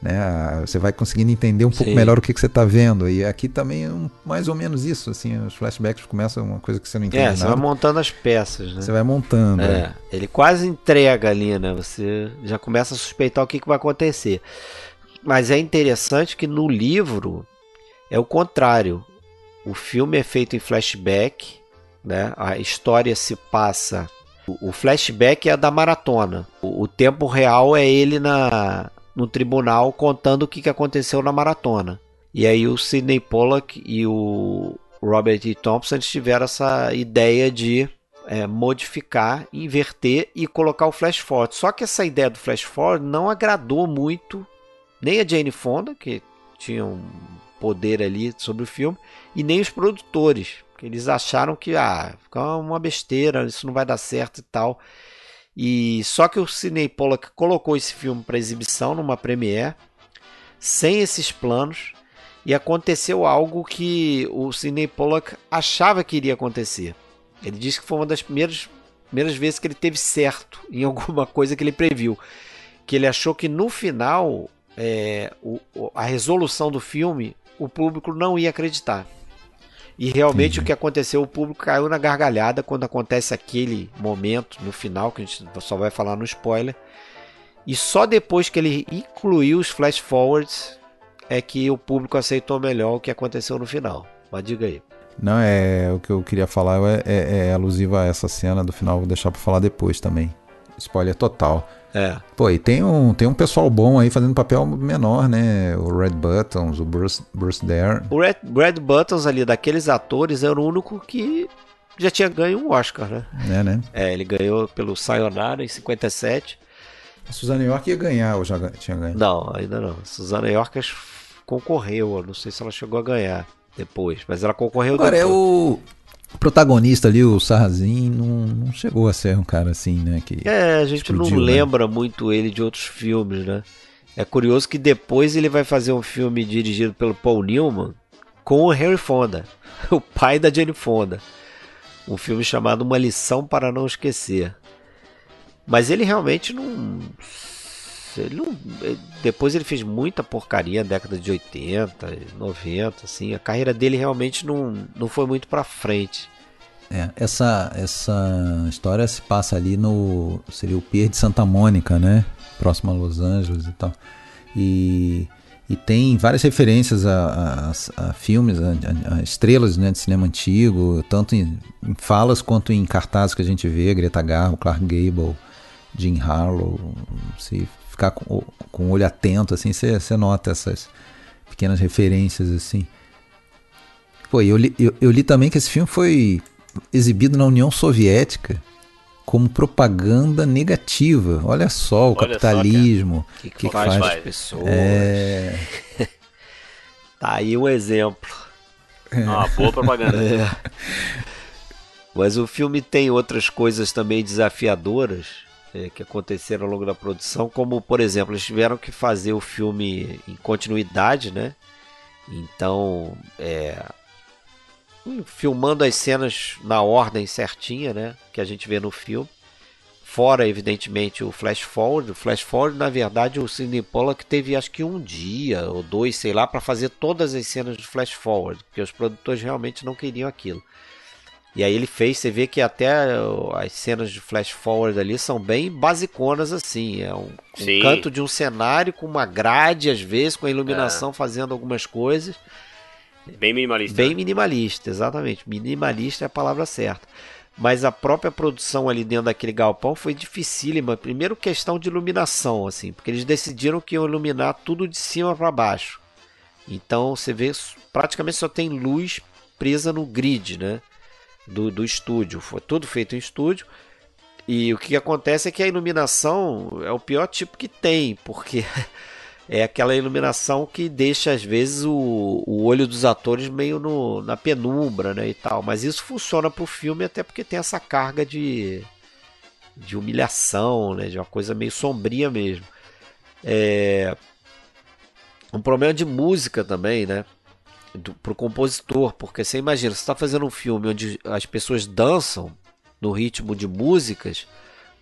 Né? Você vai conseguindo entender um pouco Sim. melhor o que, que você está vendo. E aqui também é um, mais ou menos isso. Assim, os flashbacks começam uma coisa que você não entende. É, você vai montando as peças. Né? Você vai montando. É. É. Ele quase entrega ali, né? Você já começa a suspeitar o que, que vai acontecer. Mas é interessante que no livro é o contrário. O filme é feito em flashback, né? A história se passa. O flashback é da maratona. O, tempo real é ele na, no tribunal contando o que, aconteceu na maratona. E aí o Sidney Pollack e o Robert E. Thompson tiveram essa ideia de é, modificar, inverter e colocar o flash forward. Só que essa ideia do flash forward não agradou muito nem a Jane Fonda, que tinha um poder ali sobre o filme, e nem os produtores, que eles acharam que ah, fica uma besteira, isso não vai dar certo e tal. E só que o Sidney Pollack colocou esse filme para exibição numa premiere, sem esses planos, e aconteceu algo que o Sidney Pollack achava que iria acontecer. Ele disse que foi uma das primeiras, primeiras vezes que ele teve certo em alguma coisa que ele previu. Que ele achou que no final é, o, a resolução do filme, o público não ia acreditar. E realmente o que aconteceu, o público caiu na gargalhada quando acontece aquele momento no final, que a gente só vai falar no spoiler. E só depois que ele incluiu os flash forwards é que o público aceitou melhor o que aconteceu no final. Mas diga aí. Não, é o que eu queria falar é, é, é alusiva a essa cena do final, vou deixar para falar depois também. Spoiler total. É. Pô, e tem um, tem um pessoal bom aí fazendo papel menor, né? O Red Buttons, o Bruce, Bruce Dare. O Red, Red Buttons ali, daqueles atores, era o único que já tinha ganho um Oscar, né? É, né? É, ele ganhou pelo Sayonara em 57. A Susana York ia ganhar ou já tinha ganho? Não, ainda não. A Susana York concorreu, eu não sei se ela chegou a ganhar depois, mas ela concorreu Agora depois. é o o protagonista ali, o Sarrazin, não, não, chegou a ser um cara assim, né? Que é, a gente explodiu, não né? lembra muito ele de outros filmes, né? É curioso que depois ele vai fazer um filme dirigido pelo Paul Newman com o Harry Fonda, o pai da Jane Fonda. Um filme chamado Uma Lição para Não Esquecer. Mas ele realmente não ele não, depois ele fez muita porcaria na década de 80, 90, assim. A carreira dele realmente não, não foi muito para frente. É, essa, essa história se passa ali no. Seria o Pier de Santa Mônica, né? Próximo a Los Angeles e tal. E, e tem várias referências a, a, a filmes, a, a, estrelas né, de cinema antigo, tanto em, em, falas quanto em cartazes que a gente vê: Greta Garbo, Clark Gable, Jim Harlow. Se ficar com, com o olho atento, assim, você nota essas pequenas referências, assim. Pô, eu li, eu, eu li também que esse filme foi exibido na União Soviética como propaganda negativa. Olha só o Olha capitalismo. O que, que, que, faz, faz pessoas. É... tá aí um exemplo. É. Uma boa propaganda. É. Mas o filme tem outras coisas também desafiadoras é, que aconteceram ao longo da produção, como por exemplo, eles tiveram que fazer o filme em continuidade, né? Então, é, filmando as cenas na ordem certinha, né? Que a gente vê no filme. Fora, evidentemente, o flash forward. O flash forward, na verdade, o Sidney Pollack teve acho que um dia ou dois, sei lá, para fazer todas as cenas de flash forward, porque os produtores realmente não queriam aquilo. E aí ele fez, você vê que até as cenas de flash forward ali são bem basiconas assim. É um, um canto de um cenário com uma grade, às vezes, com a iluminação é. fazendo algumas coisas. Bem minimalista. Bem minimalista, exatamente. Minimalista é a palavra certa. mas a própria produção ali dentro daquele galpão foi dificílima. Primeiro questão de iluminação, assim, porque eles decidiram que iam iluminar tudo de cima para baixo. Então você vê praticamente só tem luz presa no grid, né? Do, do estúdio. Foi tudo feito em estúdio. E o que acontece é que a iluminação é o pior tipo que tem, porque é aquela iluminação que deixa às vezes o, o olho dos atores meio no, na penumbra, né, e tal. Mas isso funciona para o filme até porque tem essa carga de, de humilhação, né, de uma coisa meio sombria mesmo. É um problema de música também, né, para o compositor, porque você imagina, você está fazendo um filme onde as pessoas dançam no ritmo de músicas,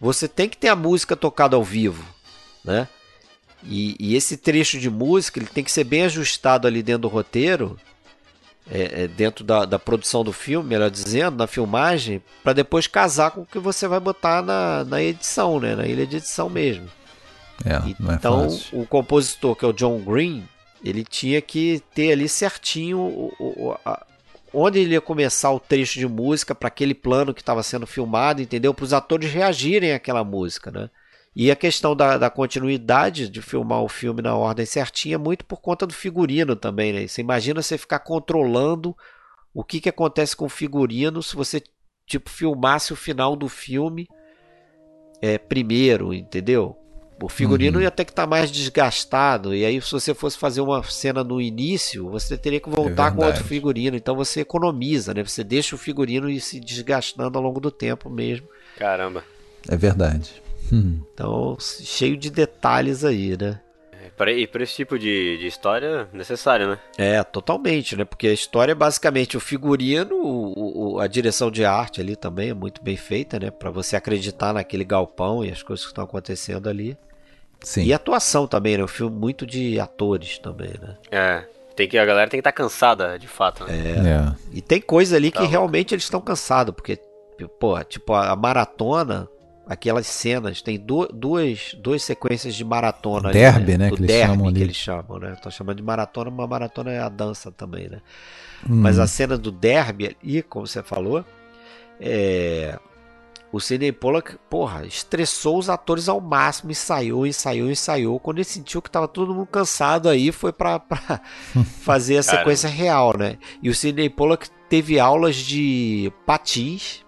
você tem que ter a música tocada ao vivo, né? E, e, esse trecho de música ele tem que ser bem ajustado ali dentro do roteiro, é, é, dentro da, da, produção do filme, melhor dizendo, na filmagem, para depois casar com o que você vai botar na, na edição, né? na ilha de edição mesmo. É, é então, o compositor, que é o John Green, ele tinha que ter ali certinho o, o, a, onde ele ia começar o trecho de música para aquele plano que estava sendo filmado, entendeu? Para os atores reagirem àquela música, né? E a questão da, da, continuidade de filmar o filme na ordem certinha é muito por conta do figurino também, né? Você imagina você ficar controlando o que, que acontece com o figurino se você tipo filmasse o final do filme é, primeiro, entendeu? O figurino uhum. ia ter que estar tá mais desgastado. E aí, se você fosse fazer uma cena no início, você teria que voltar é com outro figurino. Então você economiza, né? Você deixa o figurino ir se desgastando ao longo do tempo mesmo. Caramba. É verdade. Hum. Então, cheio de detalhes aí, né? É, e para esse tipo de, de história, necessário, né? É, totalmente, né? Porque a história é basicamente o figurino, o, o, a direção de arte ali também é muito bem feita, né? Para você acreditar naquele galpão e as coisas que estão acontecendo ali. Sim. E atuação também, né? Um filme muito de atores também, né? É. Tem que, a galera tem que estar tá cansada, de fato. Né? É. é. E tem coisa ali que tá realmente eles estão cansados, porque, pô, tipo, a maratona aquelas cenas, tem du duas, duas sequências de maratona. Derby, ali, né? né? Do que derby, eles chamam ali. que eles chamam, né? Tô chamando de maratona, mas maratona é a dança também, né? Hum. Mas a cena do derby ali, como você falou, é... O Sidney Pollack, porra, estressou os atores ao máximo, ensaiou, ensaiou, ensaiou. Quando ele sentiu que tava todo mundo cansado aí, foi pra, pra fazer a sequência real, né? E o Sidney Pollack teve aulas de patins,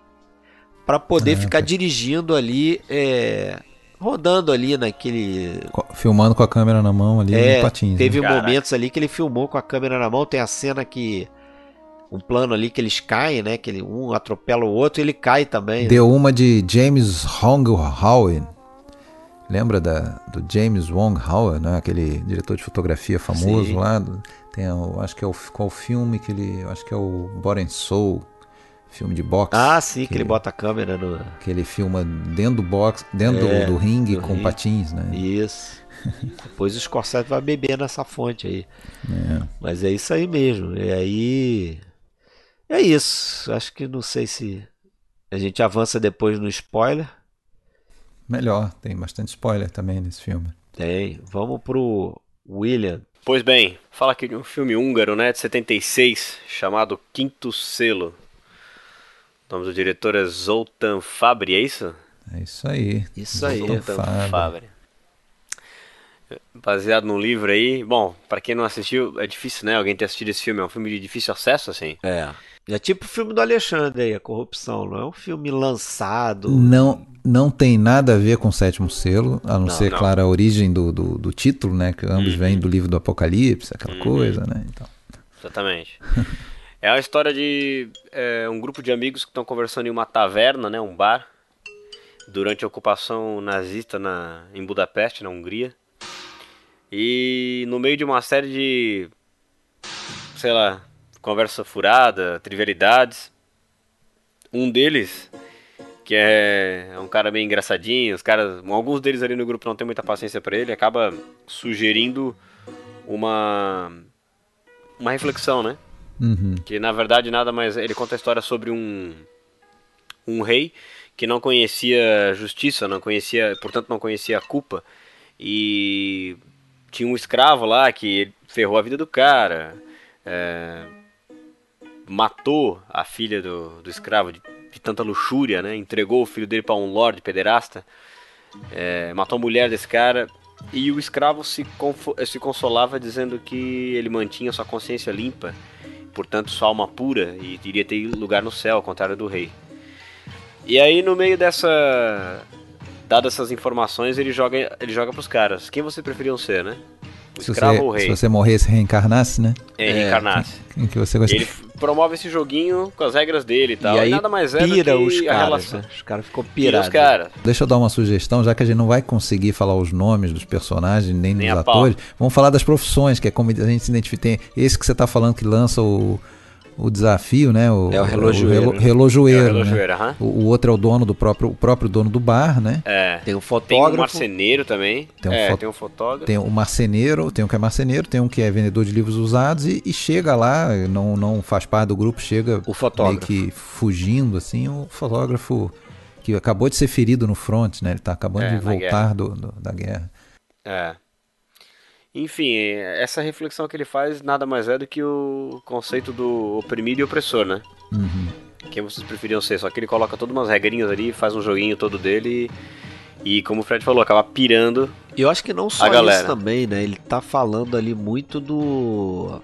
para poder é, ficar dirigindo ali, é, rodando ali naquele. Filmando com a câmera na mão ali é, patins. Teve né? momentos ali que ele filmou com a câmera na mão. Tem a cena que. Um plano ali que eles caem, né? Que ele, um atropela o outro e ele cai também. Né? Deu né? uma de James Hong Howe. Lembra da, do James Wong Howe, né? Aquele diretor de fotografia famoso Sim. lá. Tem, acho que é o qual filme que ele, acho que é o Body Soul filme de boxe. Ah, sim, que, que, ele bota a câmera no. Que ele filma dentro do box, dentro é, do, do, ringue com ringue. patins, né? Isso. Depois o Scorsese vai beber nessa fonte aí. É. Mas é isso aí mesmo. E aí. É isso. Acho que não sei se a gente avança depois no spoiler. Melhor, tem bastante spoiler também nesse filme. Tem. Vamos pro William. Pois bem, fala aqui de um filme húngaro, né, de 76, chamado Quinto Selo. O nome do diretor é Zoltan Fabri, é isso? É isso aí. Isso aí. Zoltan Fabri. Fabri. Baseado num livro aí. Bom, para quem não assistiu, é difícil, né? Alguém ter assistido esse filme. É um filme de difícil acesso, assim. É. É tipo o filme do Alexandre aí, A Corrupção. Não é um filme lançado. Não, não tem nada a ver com o sétimo selo, a não, não ser, não. claro, a origem do, do, do, título, né? Que ambos uhum. vêm do livro do Apocalipse, aquela uhum. coisa, né? Então. Exatamente. É a história de é, um grupo de amigos que estão conversando em uma taverna, né, um bar, durante a ocupação nazista na, em Budapeste, na Hungria. E no meio de uma série de, sei lá, conversa furada, trivialidades, um deles, que é, é um cara meio engraçadinho, os caras, alguns deles ali no grupo não tem muita paciência para ele, acaba sugerindo uma uma reflexão, né? Uhum. Que na verdade nada mais. Ele conta a história sobre um, um rei que não conhecia justiça, não conhecia, portanto não conhecia a culpa. E tinha um escravo lá que ferrou a vida do cara, é, matou a filha do, do escravo, de tanta luxúria, né? Entregou o filho dele para um lord pederasta, é, matou a mulher desse cara e o escravo se, se consolava dizendo que ele mantinha sua consciência limpa, portanto sua alma pura e iria ter lugar no céu, ao contrário do rei. E aí no meio dessa dadas essas informações, ele joga ele joga pros caras. Quem você preferiam ser, né? O se escravo você, ou o rei? Se você morresse, reencarnasse, né? É, reencarnasse. Quem, quem que você gostaria? Ele promove esse joguinho com as regras dele e tal. E, aí nada mais é pira do que os caras, relação. Né? Os caras ficam pirados. Cara. Deixa eu dar uma sugestão, já que a gente não vai conseguir falar os nomes dos personagens, nem, nem dos atores. Pau. Vamos falar das profissões, que é como a gente se identifica. Tem esse que você está falando que lança o o desafio, né? O, é o relojoeiro. O relo, relojoeiro, é o, relojoeiro né? o, o, outro é o dono do próprio, o próprio dono do bar, né? É. Tem o fotógrafo. Tem o marceneiro também. Tem um, é, tem um fotógrafo. Tem o marceneiro, tem um que é marceneiro, tem um que é vendedor de livros usados e, e chega lá, não, não faz parte do grupo, chega o fotógrafo. meio que fugindo, assim, o fotógrafo que acabou de ser ferido no front, né? Ele tá acabando é, de voltar do, do, da guerra. É. Enfim, essa reflexão que ele faz nada mais é do que o conceito do oprimido e opressor, né? Uhum. Quem vocês preferiam ser? Só que ele coloca todas umas regrinhas ali, faz um joguinho todo dele e, e como o Fred falou, acaba pirando. E eu acho que não só isso também, né? Ele tá falando ali muito do.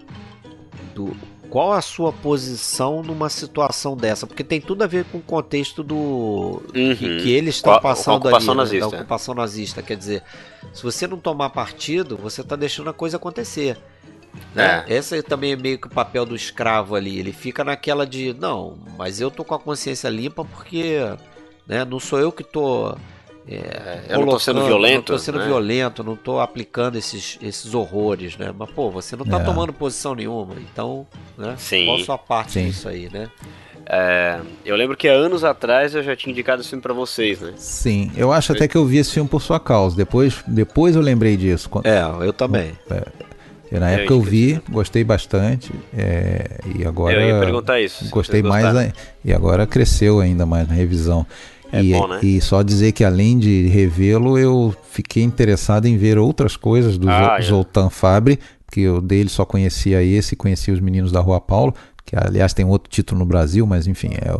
do qual a sua posição numa situação dessa? Porque tem tudo a ver com o contexto do uhum. que, que, eles estão passando ali, nazista. Né? da ocupação nazista. Quer dizer, se você não tomar partido, você está deixando a coisa acontecer. Né? É. Esse também é meio que o papel do escravo ali. Ele fica naquela de, não, mas eu tô com a consciência limpa porque né, não sou eu que tô é, eu não tô sendo violento. Não tô sendo né? violento, não tô aplicando esses, esses horrores, né? Mas, pô, você não tá é. tomando posição nenhuma. Então, né? Sim. Qual a sua parte Sim. disso aí, né? É, eu lembro que há anos atrás eu já tinha indicado esse filme para vocês, né? Sim, eu acho até que eu vi esse filme por sua causa. Depois, depois eu lembrei disso. É, eu também. É, na época eu, eu vi, gostei bastante. É, e agora. Eu ia perguntar isso. Gostei mais. E agora cresceu ainda mais na revisão. É e, bom, né? e só dizer que além de revê-lo, eu fiquei interessado em ver outras coisas do ah, Zoltan é. Fabre, porque eu dele só conhecia esse, conhecia os meninos da Rua Paulo, que aliás tem outro título no Brasil, mas enfim, é,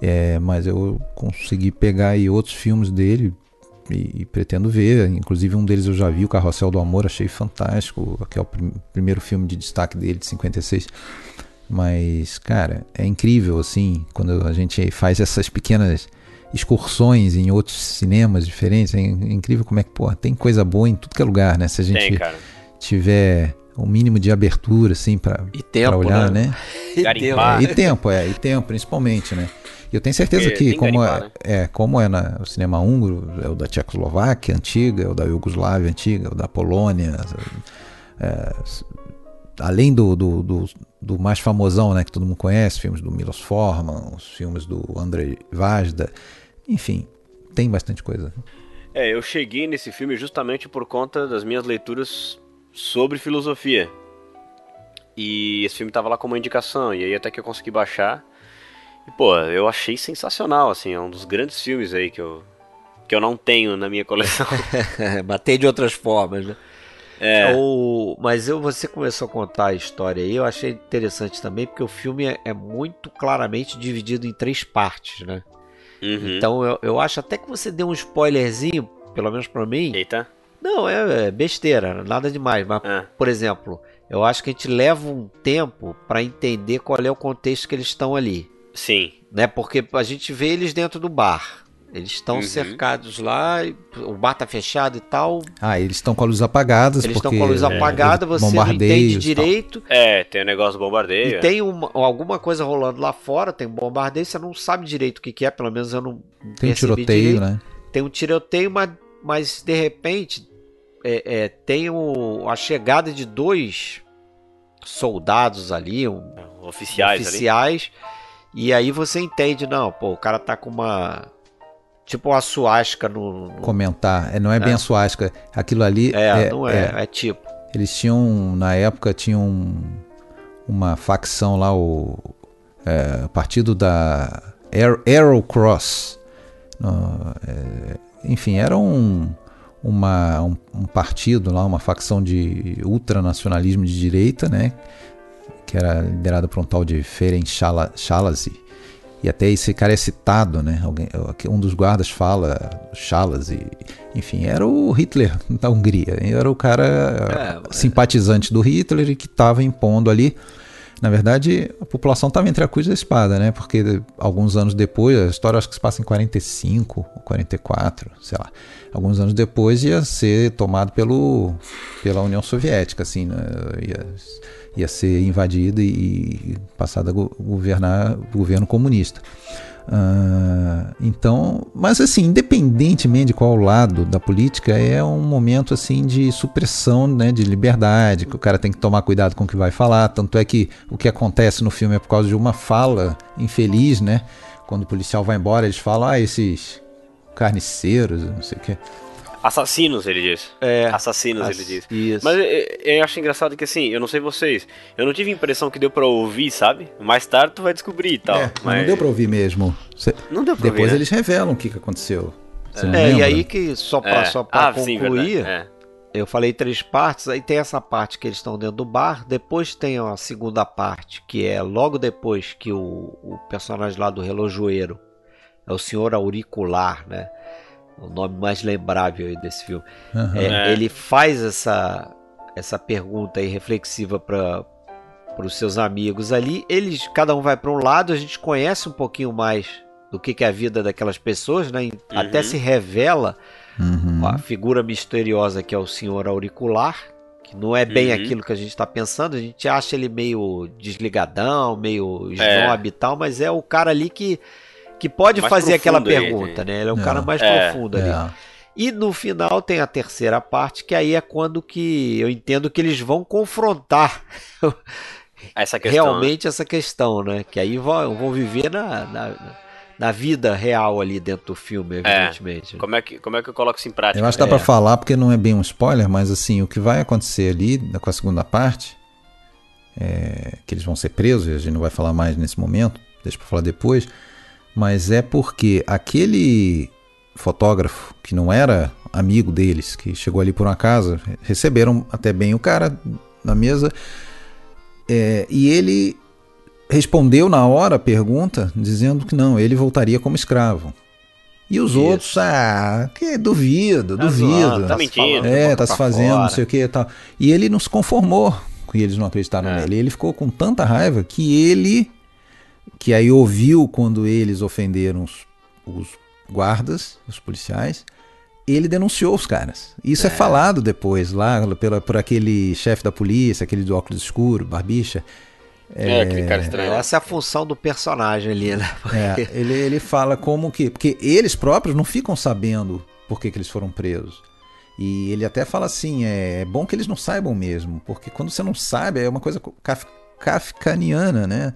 é mas eu consegui pegar aí outros filmes dele e, e, pretendo ver, inclusive um deles eu já vi, o Carrossel do Amor, achei fantástico, que é o prim primeiro filme de destaque dele de 56. Mas, cara, é incrível assim, quando a gente faz essas pequenas excursões em outros cinemas diferentes. É incrível como é que, pô, tem coisa boa em tudo que é lugar, né? Se a gente tem, tiver o um mínimo de abertura, assim, para olhar, né? né? E, tempo. É, e tempo, é, e tempo, principalmente, né? E eu tenho certeza Porque que, como, é, né? é, como é na, o cinema húngaro, é o da Tchecoslováquia antiga, é o da Iugoslávia antiga, é o da Polônia, é, além do, do, do, do, mais famosão, né, que todo mundo conhece, filmes do Milos Forman, os filmes do Andrei Vazda, enfim, tem bastante coisa. É, eu cheguei nesse filme justamente por conta das minhas leituras sobre filosofia. E esse filme tava lá como indicação, e aí até que eu consegui baixar. E, pô, eu achei sensacional, assim, é um dos grandes filmes aí que eu, que eu não tenho na minha coleção. Batei de outras formas, né? É. O, mas eu, você começou a contar a história aí, eu achei interessante também, porque o filme é, é muito claramente dividido em três partes, né? Uhum. Então eu, eu acho até que você deu um spoilerzinho, pelo menos para mim. Eita. Não, é, é, besteira, nada demais. Mas, é. por exemplo, eu acho que a gente leva um tempo para entender qual é o contexto que eles estão ali. Sim. Né? Porque a gente vê eles dentro do bar. Eles estão uhum. cercados lá, o bar tá fechado e tal. Ah, eles estão com a luz apagada. Eles estão com a luz apagada, você não entende direito. É, tem o um negócio do bombardeio. E é. tem uma, alguma coisa rolando lá fora, tem um bombardeio, você não sabe direito o que, que é, pelo menos eu não Tem um tiroteio, direito. né? Tem um tiroteio, mas, mas de repente é, é, tem o, a chegada de dois soldados ali, um, oficiais, oficiais ali. e aí você entende, não, pô, o cara tá com uma Tipo uma suástica no. Comentar. É, não é, é, bem a suástica. Aquilo ali. É, é não é, é, é, tipo. Eles tinham, na época, tinham uma facção lá, o é, partido da Arrow Cross. É, enfim, era um, uma, um, um, partido lá, uma facção de ultranacionalismo de direita, né? Que era liderada por um tal de Ferenc Shalazi e até esse cara é citado, né? Alguém, um dos guardas fala, Chalas, e, enfim, era o Hitler da Hungria. Era o cara é, simpatizante do Hitler e que estava impondo ali. Na verdade, a população estava entre a cruz e a espada, né? Porque alguns anos depois, a história acho que se passa em 45 ou 44, sei lá. Alguns anos depois ia ser tomado pelo, pela União Soviética, assim, né? Ia, ia ser invadida e passada a governar o governo comunista. Uh, então, mas assim, independentemente de qual lado da política, é um momento assim de supressão, né, de liberdade, que o cara tem que tomar cuidado com o que vai falar. Tanto é que o que acontece no filme é por causa de uma fala infeliz, né? Quando o policial vai embora, eles falam, ah, esses carniceiros, não sei o que. Assassinos, ele diz. É. Assassinos, Ass... ele diz. Isso. Mas eu, eu, acho engraçado que assim, eu não sei vocês, eu não tive a impressão que deu pra ouvir, sabe? Mais tarde tu vai descobrir e tal. É, mas... não deu pra ouvir mesmo. Cê... Não deu pra Depois ouvir, né? eles revelam o que, que aconteceu. é, e aí que, só pra, é. só pra ah, concluir, sim, é. eu falei três partes, aí tem essa parte que eles estão dentro do bar, depois tem a segunda parte, que é logo depois que o, o personagem lá do relojoeiro, é o senhor auricular, né? O nome mais lembrável desse filme. Uhum. É, ele faz essa, essa pergunta aí reflexiva para os seus amigos ali. Eles, cada um vai para um lado, a gente conhece um pouquinho mais do que, que é a vida daquelas pessoas, né? Uhum. Até se revela uhum. a figura misteriosa que é o senhor auricular, que não é bem uhum. aquilo que a gente está pensando. A gente acha ele meio desligadão, meio snob é. e tal, mas é o cara ali que que pode mais fazer aquela pergunta, aí, né? Ele é um é. cara mais é, profundo ali. É. E no final tem a terceira parte, que aí é quando que eu entendo que eles vão confrontar essa questão, realmente né? essa questão, né? Que aí vão, vão viver na, na, na, vida real ali dentro do filme, é. evidentemente. Como, é que, como é que eu coloco isso em prática? Eu acho que dá é. pra falar, porque não é bem um spoiler, mas assim, o que vai acontecer ali com a segunda parte, é, que eles vão ser presos, a gente não vai falar mais nesse momento, deixa pra falar depois mas é porque aquele fotógrafo que não era amigo deles, que chegou ali por uma casa, receberam até bem o cara na mesa, é, e ele respondeu na hora a pergunta dizendo que não, ele voltaria como escravo. E os Isso. outros, ah, que duvido, tá duvido. Zoando, tá mentindo. É, tá se fazendo, fora. não sei o que e tal. E ele não se conformou que eles não acreditaram é. nele. Ele ficou com tanta raiva que ele que aí ouviu quando eles ofenderam os, os guardas, os policiais, ele denunciou os caras. Isso é, é falado depois, lá pela, por aquele chefe da polícia, aquele do óculos escuro, barbicha. É, é, aquele cara estranho. Essa é a função do personagem ali, né? É, ele, ele fala como que. Porque eles próprios não ficam sabendo por que, que eles foram presos. E ele até fala assim: é, é bom que eles não saibam mesmo, porque quando você não sabe, é uma coisa kaf, kafkaniana, né?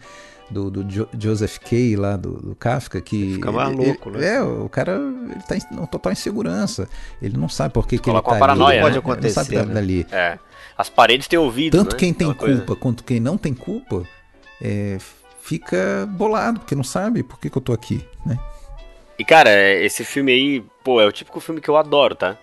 Do, do jo Joseph Kay lá do, do Kafka que ele fica maluco, ele, né? É, o cara ele tá em total insegurança. Ele não sabe por que, que ele tá paranoia, ali. Pode acontecer, ele não sabe né? dali. É. As paredes têm ouvido, Tanto né? quem tem Aquela culpa coisa. quanto quem não tem culpa é, fica bolado, porque não sabe por que, que eu tô aqui, né? E cara, esse filme aí, pô, é o típico filme que eu adoro, tá?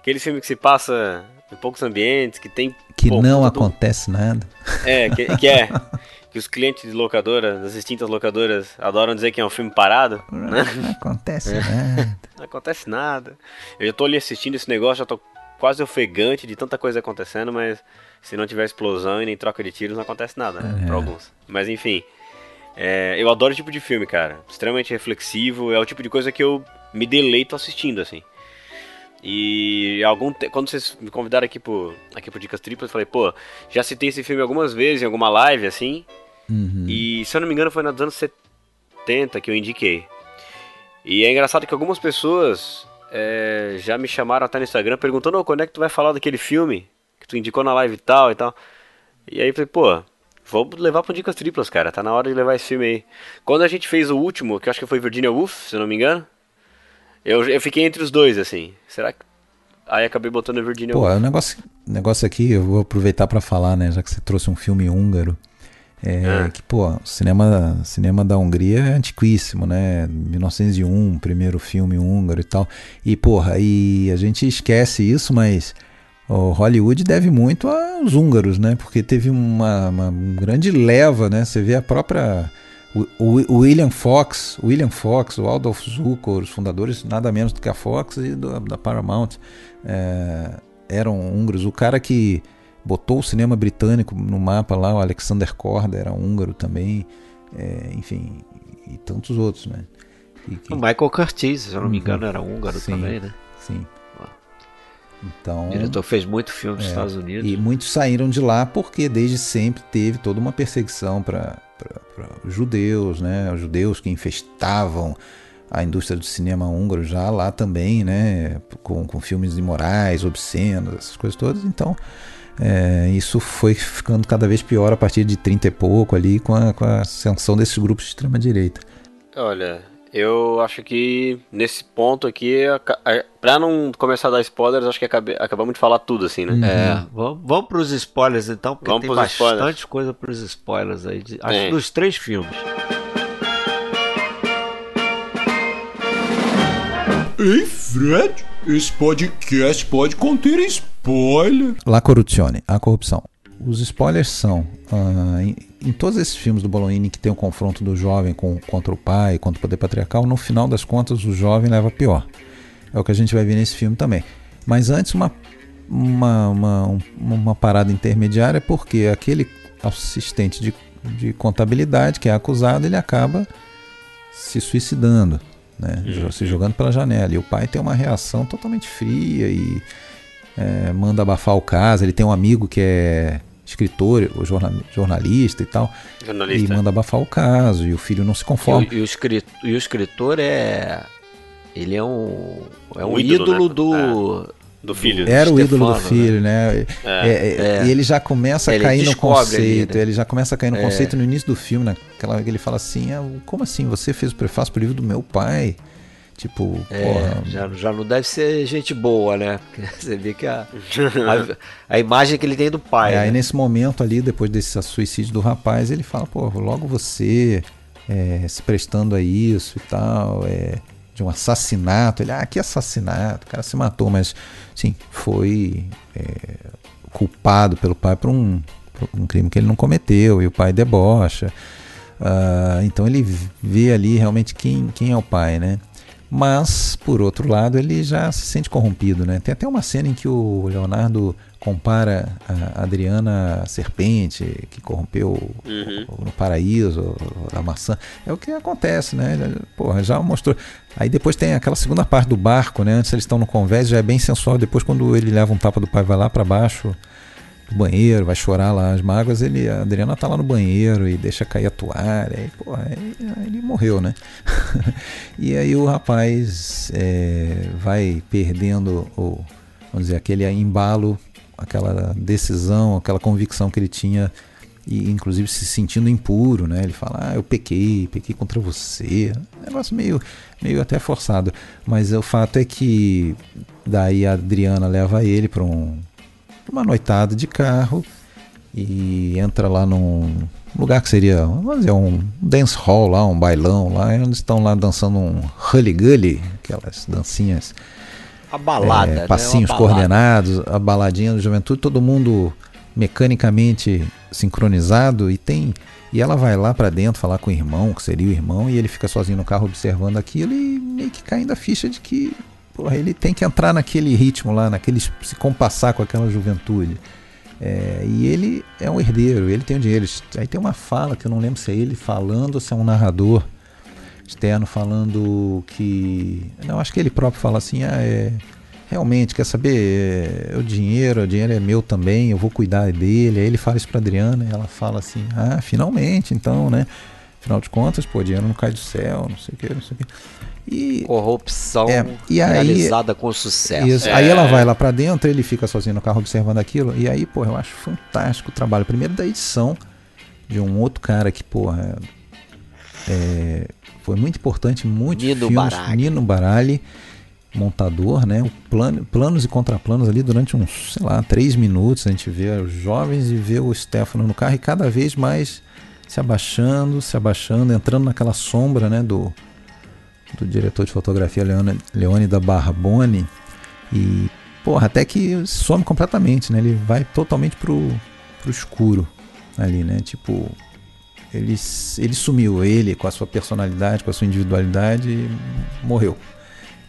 Aquele filme que se passa em poucos ambientes, que tem. Que pô, não acontece nada. É, que, que é. que os clientes de locadora, das distintas locadoras, adoram dizer que é um filme parado. Não, né? não acontece é. nada. Não acontece nada. Eu já tô ali assistindo esse negócio, já tô quase ofegante de tanta coisa acontecendo, mas se não tiver explosão e nem troca de tiros, não acontece nada, né? É. Pra alguns. Mas enfim. É, eu adoro esse tipo de filme, cara. Extremamente reflexivo. É o tipo de coisa que eu me deleito assistindo, assim. E algum te... quando vocês me convidaram aqui pro, aqui pro Dicas Triplas, eu falei, pô, já citei esse filme algumas vezes em alguma live, assim. Uhum. E se eu não me engano foi nos anos 70 que eu indiquei. E é engraçado que algumas pessoas é, já me chamaram até no Instagram perguntando, oh, quando é que tu vai falar daquele filme que tu indicou na live e tal e tal. E aí eu falei, pô, vou levar pro Dicas Triplas, cara, tá na hora de levar esse filme aí. Quando a gente fez o último, que eu acho que foi Virginia Woolf, se eu não me engano, eu, eu fiquei entre os dois, assim. Será que. Aí acabei botando Virginia Pô, o negócio, negócio aqui, eu vou aproveitar para falar, né? Já que você trouxe um filme húngaro. É, ah. Que, pô, o cinema, cinema da Hungria é antiquíssimo, né? 1901, primeiro filme húngaro e tal. E, porra, e a gente esquece isso, mas o Hollywood deve muito aos húngaros, né? Porque teve uma, uma grande leva, né? Você vê a própria o, o, William Fox, William Fox, o Adolf Zucker, os fundadores, nada menos do que a Fox e do, da Paramount, é, eram húngaros. O cara que botou o cinema britânico no mapa lá, o Alexander Korda, era húngaro também, é, enfim, e tantos outros, né? E, que... O Michael Curtiz, se eu não me engano, era húngaro sim, também, né? Sim. Então, o diretor fez muito filme nos é, Estados Unidos. E muitos saíram de lá porque desde sempre teve toda uma perseguição para os judeus, né? Os judeus que infestavam a indústria do cinema húngaro já lá também, né? Com, com filmes imorais, obscenos, essas coisas todas. Então, é, isso foi ficando cada vez pior a partir de 30 e pouco ali com a, com a ascensão desses grupos de extrema-direita. Olha, eu acho que nesse ponto aqui, pra não começar a dar spoilers, acho que acabamos de falar tudo, assim, né? Uhum. É, vamos, vamos pros spoilers então, porque vamos tem bastante spoilers. coisa pros spoilers aí, acho é. dos três filmes. Ei, Fred, esse podcast pode conter spoiler. La corruzione, a corrupção. Os spoilers são uh, em, em, todos esses filmes do Bolognini que tem o confronto do jovem com, contra o pai, contra o poder patriarcal, no final das contas o jovem leva pior. É o que a gente vai ver nesse filme também. Mas antes uma uma, uma, uma parada intermediária porque aquele assistente de, de contabilidade que é acusado ele acaba se suicidando, né? Uhum. se jogando pela janela. E o pai tem uma reação totalmente fria e é, manda abafar o caso. Ele tem um amigo que é escritor, ou jornalista e tal, jornalista. e manda abafar o caso. E o filho não se conforma. E o, e o, escritor, e o escritor é. Ele é um. É um, um ídolo, ídolo né? do. É do filho. Era o ídolo do filho, né? né? É. É, é, é. E ele já começa a cair no conceito. Ali, né? Ele já começa a cair no é. conceito no início do filme, naquela que ele fala assim: ah, como assim? Você fez o prefácio pro livro do meu pai? Tipo, é, porra. Já, já não deve ser gente boa, né? Porque você vê que a, a, a imagem que ele tem do pai. É, né? Aí nesse momento ali, depois desse suicídio do rapaz, ele fala, pô, logo você é, se prestando a isso e tal, é, de um assassinato. Ele, ah, que assassinato? O cara se matou, mas sim, foi é, culpado pelo pai por um, por um crime que ele não cometeu, e o pai debocha. Uh, então ele vê ali realmente quem, quem é o pai, né? Mas, por outro lado, ele já se sente corrompido, né? Tem até uma cena em que o Leonardo compara a Adriana à serpente que corrompeu uhum. no paraíso, a maçã. É o que acontece, né? Porra, já mostrou. Aí depois tem aquela segunda parte do barco, né? Antes eles estão no convés, já é bem sensual. Depois, quando ele leva um tapa do pai, vai lá para baixo do banheiro, vai chorar lá as mágoas, ele, a Adriana tá lá no banheiro e deixa cair a toalha, e, pô, ele, ele morreu, né? e aí o rapaz é, vai perdendo o, vamos dizer, aquele embalo, aquela decisão, aquela convicção que ele tinha e inclusive se sentindo impuro, né? Ele fala: "Ah, eu pequei, pequei contra você". Um negócio meio meio até forçado, mas o fato é que daí a Adriana leva ele para um uma noitada de carro e entra lá num lugar que seria, vamos dizer, um dance hall lá, um bailão lá, e eles estão lá dançando um hully-gully, aquelas dancinhas. A balada, é, né? passinhos né? coordenados, a baladinha da juventude, todo mundo mecanicamente sincronizado e tem e ela vai lá para dentro falar com o irmão, que seria o irmão, e ele fica sozinho no carro observando aquilo e meio que caindo a ficha de que porra, ele tem que entrar naquele ritmo lá, naquele se compassar com aquela juventude. É, e ele é um herdeiro, ele tem o dinheiro. Aí tem uma fala que eu não lembro se é ele falando ou se é um narrador externo falando que. Não, acho que ele próprio fala assim: ah, é, realmente, quer saber? É, o dinheiro, o dinheiro é meu também, eu vou cuidar dele. Aí ele fala isso pra Adriana e ela fala assim: ah, finalmente, então, né? Afinal de contas, pô, dinheiro não cai do céu, não sei o que, não sei o que. E, Corrupção é, e aí, realizada com sucesso. Isso, é. Aí ela vai lá para dentro, ele fica sozinho no carro observando aquilo. E aí, pô, eu acho fantástico o trabalho. Primeiro da edição de um outro cara que, porra, é, foi muito importante, muito Nino filmes. Baralli. Nino Baralli, montador, né? O plano, planos e contraplanos ali durante uns, sei lá, três minutos. A gente vê os jovens e vê o Stefano no carro e cada vez mais se abaixando, se abaixando, entrando naquela sombra, né? Do, do diretor de fotografia Leone, Leone da Barbone. E, porra, até que some completamente, né? Ele vai totalmente pro, pro escuro ali, né? Tipo, ele, ele sumiu, ele com a sua personalidade, com a sua individualidade, morreu.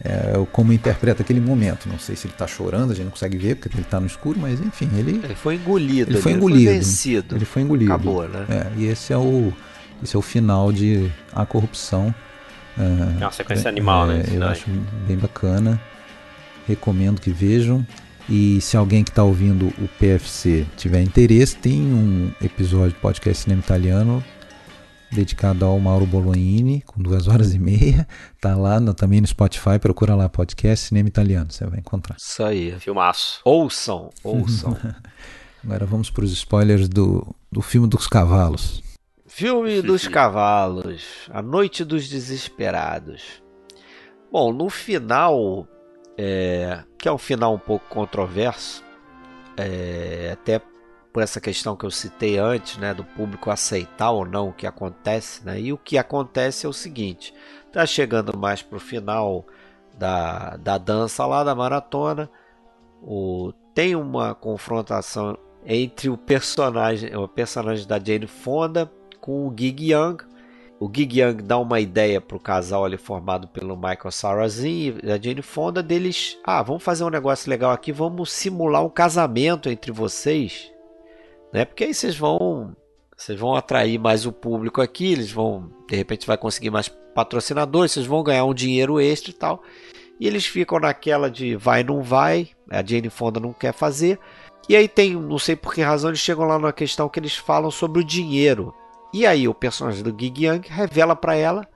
É, como interpreta aquele momento. Não sei se ele está chorando, a gente não consegue ver porque ele está no escuro, mas enfim, ele. Ele foi engolido. Ele foi engolido. Ele foi vencido. Ele foi engolido. Acabou, né? É, e esse é o, esse é o final de A Corrupção. É, é uma sequência animal, é, né? Eu acho bem bacana. Recomendo que vejam. E se alguém que está ouvindo o PFC tiver interesse, tem um episódio do podcast Cinema Italiano dedicado ao Mauro Bolognini, com duas horas e meia. Tá lá no, também no Spotify, procura lá podcast Cinema Italiano, você vai encontrar. Isso aí. Filmaço. Ouçam, ouçam. Agora vamos para os spoilers do, do filme dos cavalos. Filme dos cavalos, A Noite dos Desesperados. Bom, no final é, que é um final um pouco controverso, é, até por essa questão que eu citei antes, né, do público aceitar ou não o que acontece, né, e o que acontece é o seguinte: está chegando mais para o final da, da dança lá da maratona, o, tem uma confrontação entre o personagem, o personagem da Jane Fonda com o Gig Young, o Gig Young dá uma ideia para o casal ali formado pelo Michael Sarrazin e a Jane Fonda deles, ah, vamos fazer um negócio legal aqui, vamos simular um casamento entre vocês, né? Porque aí vocês vão, vocês vão atrair mais o público aqui, eles vão, de repente vai conseguir mais patrocinadores, vocês vão ganhar um dinheiro extra e tal. E eles ficam naquela de vai não vai, a Jane Fonda não quer fazer. E aí tem, não sei por que razão eles chegam lá na questão que eles falam sobre o dinheiro. E aí o personagem do Gig Young revela para ela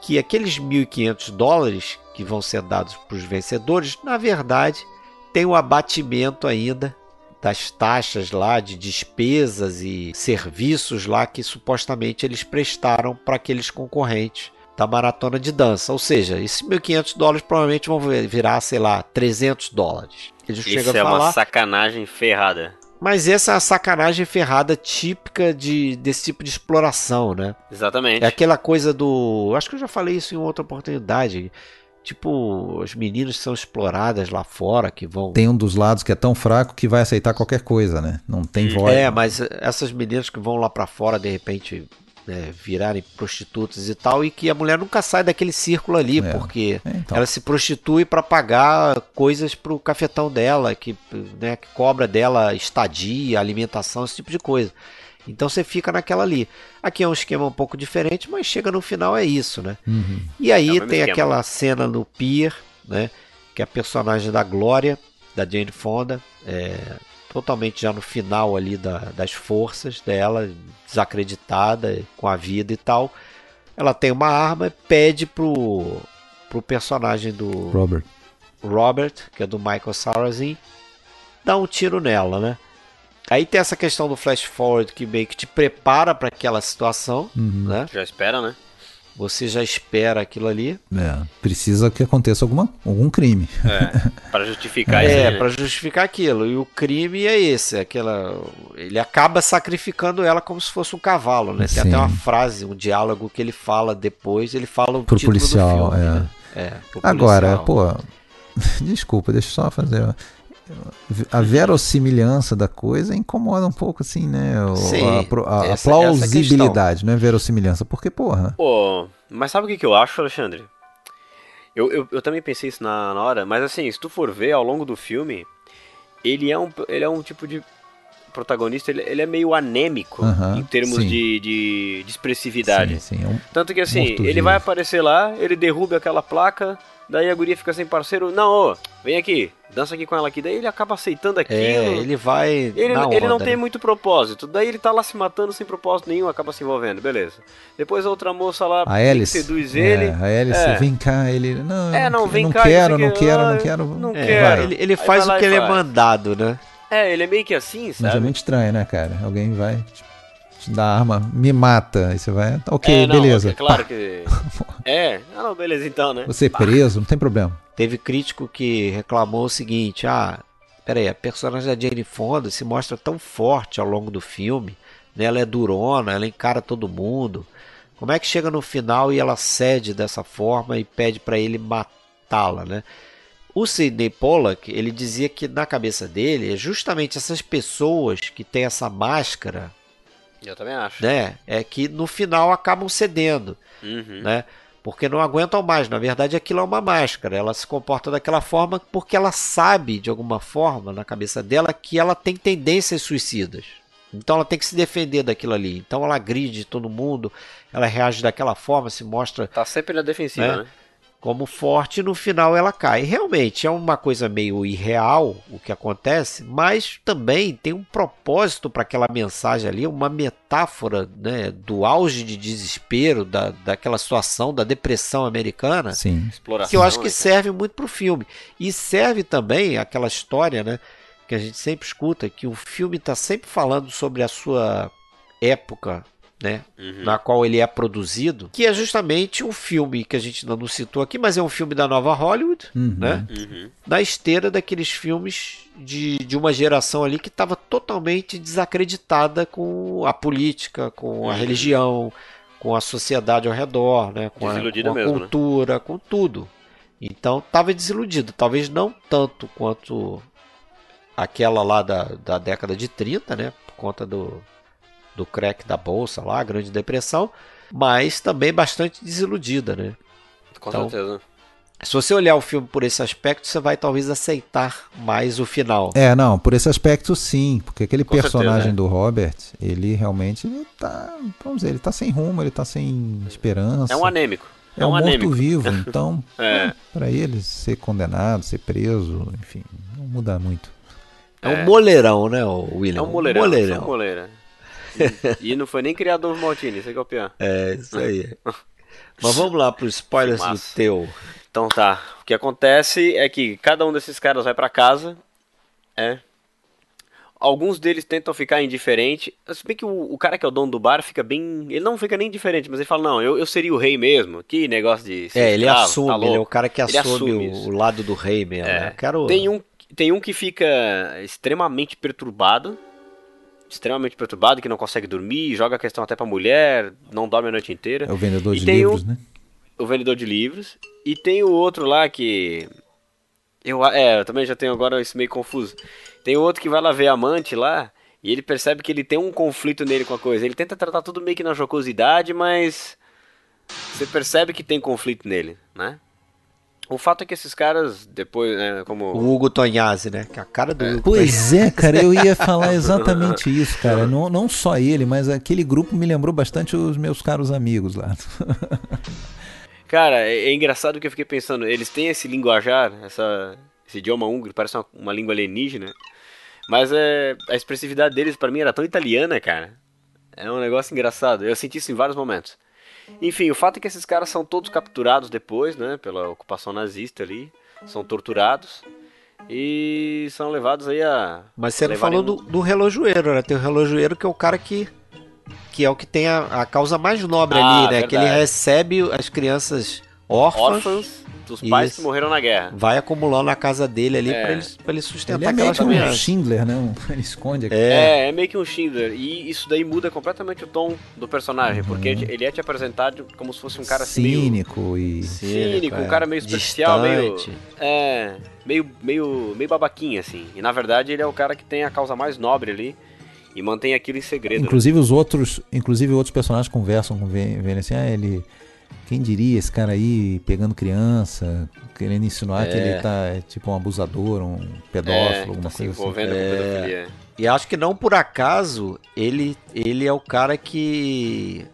que aqueles 1.500 dólares que vão ser dados para os vencedores, na verdade, tem o abatimento ainda das taxas lá de despesas e serviços lá que supostamente eles prestaram para aqueles concorrentes da maratona de dança. Ou seja, esses 1.500 dólares provavelmente vão virar, sei lá, 300 dólares. Eles Isso é falar, uma sacanagem ferrada. Mas essa é a sacanagem ferrada típica de, desse tipo de exploração, né? Exatamente. É aquela coisa do. Acho que eu já falei isso em outra oportunidade. Tipo, as meninas são exploradas lá fora que vão. Tem um dos lados que é tão fraco que vai aceitar qualquer coisa, né? Não tem voz. É, mas essas meninas que vão lá para fora, de repente, né, virarem prostitutas e tal, e que a mulher nunca sai daquele círculo ali, é. porque é, então. ela se prostitui para pagar coisas pro cafetão dela, que, né, que cobra dela estadia, alimentação, esse tipo de coisa. Então você fica naquela ali. Aqui é um esquema um pouco diferente, mas chega no final é isso, né? Uhum. E aí é tem esquema. aquela cena no pier, né? Que é a personagem da Glória, da Jane Fonda, é, totalmente já no final ali da, das forças dela, desacreditada com a vida e tal. Ela tem uma arma e pede pro, pro personagem do Robert. Robert, que é do Michael Sarrazin, dar um tiro nela, né? Aí tem essa questão do flash forward que meio que te prepara para aquela situação, uhum. né? Já espera, né? Você já espera aquilo ali. É, precisa que aconteça alguma, algum crime. É, para justificar isso. É, para justificar aquilo. E o crime é esse, é aquela ele acaba sacrificando ela como se fosse um cavalo, né? Tem Sim. até uma frase, um diálogo que ele fala depois, ele fala o pro título policial, do filme, é. Né? é Agora, pô, desculpa, deixa eu só fazer a verossimilhança da coisa incomoda um pouco, assim, né? Sim, a, a, a essa, plausibilidade, essa não é verossimilhança. Porque, porra. Pô, mas sabe o que, que eu acho, Alexandre? Eu, eu, eu também pensei isso na, na, hora, mas assim, se tu for ver ao longo do filme, ele é um, ele é um tipo de protagonista, ele, ele é meio anêmico uh -huh, em termos de, de, de, expressividade. Sim, sim, é um Tanto que assim, ele vai aparecer lá, ele derruba aquela placa, daí a guria fica sem parceiro, não, ô, vem aqui, dança aqui com ela aqui. Daí ele acaba aceitando aquilo. É, ele vai. Ele, onda, ele não tem né? muito propósito. Daí ele tá lá se matando sem propósito nenhum, acaba se envolvendo, beleza. Depois a outra moça lá a Alice, seduz ele. É, a Alice, é. vem cá, ele. Não, é, não, vem não cá. Quero, não quero, não quero, não é, quero. Ele, ele faz o que ele faz. é mandado, né? É, ele é meio que assim, sabe? Mas é muito estranho, né, cara? Alguém vai te dar arma, me mata. Aí você vai. Ok, é, não, beleza. É claro que. é, ah, não, beleza então, né? Você preso, não tem problema. Teve crítico que reclamou o seguinte: ah, peraí, a personagem da Jane Fonda se mostra tão forte ao longo do filme, né? ela é durona, ela encara todo mundo. Como é que chega no final e ela cede dessa forma e pede para ele matá-la, né? O Sidney Pollack, ele dizia que na cabeça dele é justamente essas pessoas que têm essa máscara Eu também acho. Né? É que no final acabam cedendo, Uhum. né? Porque não aguentam mais. Na verdade, aquilo é uma máscara. Ela se comporta daquela forma porque ela sabe, de alguma forma, na cabeça dela, que ela tem tendências suicidas. Então ela tem que se defender daquilo ali. Então ela agride todo mundo, ela reage daquela forma, se mostra Tá sempre na defensiva, É. né? Como forte no final ela cai. Realmente é uma coisa meio irreal o que acontece, mas também tem um propósito para aquela mensagem ali, uma metáfora né, do auge de desespero, da, daquela situação, da depressão americana, Sim. Que eu acho que serve muito para o filme. E serve também aquela história né, que a gente sempre escuta, que o filme está sempre falando sobre a sua época. Né, Uhum. na qual ele é produzido, que é justamente um filme que a gente ainda não citou aqui, mas é um filme da nova Hollywood, Uhum. né? Uhum. Na esteira daqueles filmes de, de uma geração ali que estava totalmente desacreditada com a política, com a Uhum. religião, com a sociedade ao redor, né? com a, com a mesmo, né? cultura, com tudo. Então estava desiludido, talvez não tanto quanto aquela lá da, da década de 30, né? Por conta do, do crack da bolsa lá, a Grande Depressão, mas também bastante desiludida, né? Com Então, certeza. Se você olhar o filme por esse aspecto, você vai talvez aceitar mais o final. É, não, por esse aspecto sim, porque aquele Com certeza, personagem é. do Robert, ele realmente ele tá, vamos dizer, ele tá sem rumo, ele tá sem esperança. É um anêmico. É um anêmico. morto-vivo, então, É. pra ele ser condenado, ser preso, enfim, não muda muito. É, um moleirão, né, o William? É um moleirão. moleirão. É um moleira. E, não foi nem criador Maltini, isso aqui é o pior. É, isso aí. Mas vamos lá para os spoilers do teu. Então tá. O que acontece é que cada um desses caras vai pra casa. É. Alguns deles tentam ficar indiferente. Se bem que o, o cara que é o dono do bar fica bem. Ele não fica nem indiferente, mas ele fala: Não, eu, eu seria o rei mesmo. Que negócio de. É, ele escravo, assume, tá ele é o louco." cara que assume, assume o, o lado do rei mesmo. É. né? Quero... Tem um, tem um que fica extremamente perturbado. Extremamente perturbado, que não consegue dormir, joga a questão até pra mulher, não dorme a noite inteira. É o vendedor E de livros, um- né? o vendedor de livros. E tem o outro lá que. Eu, é, eu também já tenho agora isso meio confuso. Tem o outro que vai lá ver a amante lá. E ele percebe que ele tem um conflito nele com a coisa. Ele tenta tratar tudo meio que na jocosidade, mas. Você percebe que tem conflito nele, né? O fato é que esses caras, depois, né, como. O Hugo Tonhazzi, né? Que é a cara do Hugo Pois é, cara, eu ia falar exatamente isso, cara. Não, não só ele, mas aquele grupo me lembrou bastante os meus caros amigos lá. Cara, é, é engraçado que eu fiquei pensando, eles têm esse linguajar, essa, esse idioma húngaro, parece uma, uma língua alienígena, mas é, a expressividade deles pra mim era tão italiana, cara. É um negócio engraçado, eu senti isso em vários momentos. Enfim, o fato é que esses caras são todos capturados depois, né, pela ocupação nazista ali, são torturados e são levados aí a... Mas você não falou do, do relojoeiro, né? Tem o relojoeiro que é o cara que, que é o que tem a, a causa mais nobre Ah, ali, né? Que ele verdade. recebe as crianças órfãs, órfãos dos pais Isso. que morreram na guerra. vai acumulando na casa dele ali É. pra, ele, pra ele sustentar Ele é meio que um. Schindler, né? Um- Ele esconde aqui. É, É, é meio que um Schindler. E isso daí muda completamente o tom do personagem. Porque ele ele é te apresentado como se fosse um cara assim meio cínico e. cínico, um é. cara meio superficial, meio. Distante. É. Meio, meio, meio babaquinha, assim. E na verdade ele é o cara que tem a causa mais nobre ali. E mantém aquilo em segredo. né? Inclusive os outros, inclusive outros personagens conversam com Vênia assim, ah, ele. Quem diria esse cara aí pegando criança, querendo insinuar que ele tá é, tipo um abusador, um pedófilo, é, alguma tá se coisa assim. com pedofilia. E acho que não por acaso ele, ele é o cara que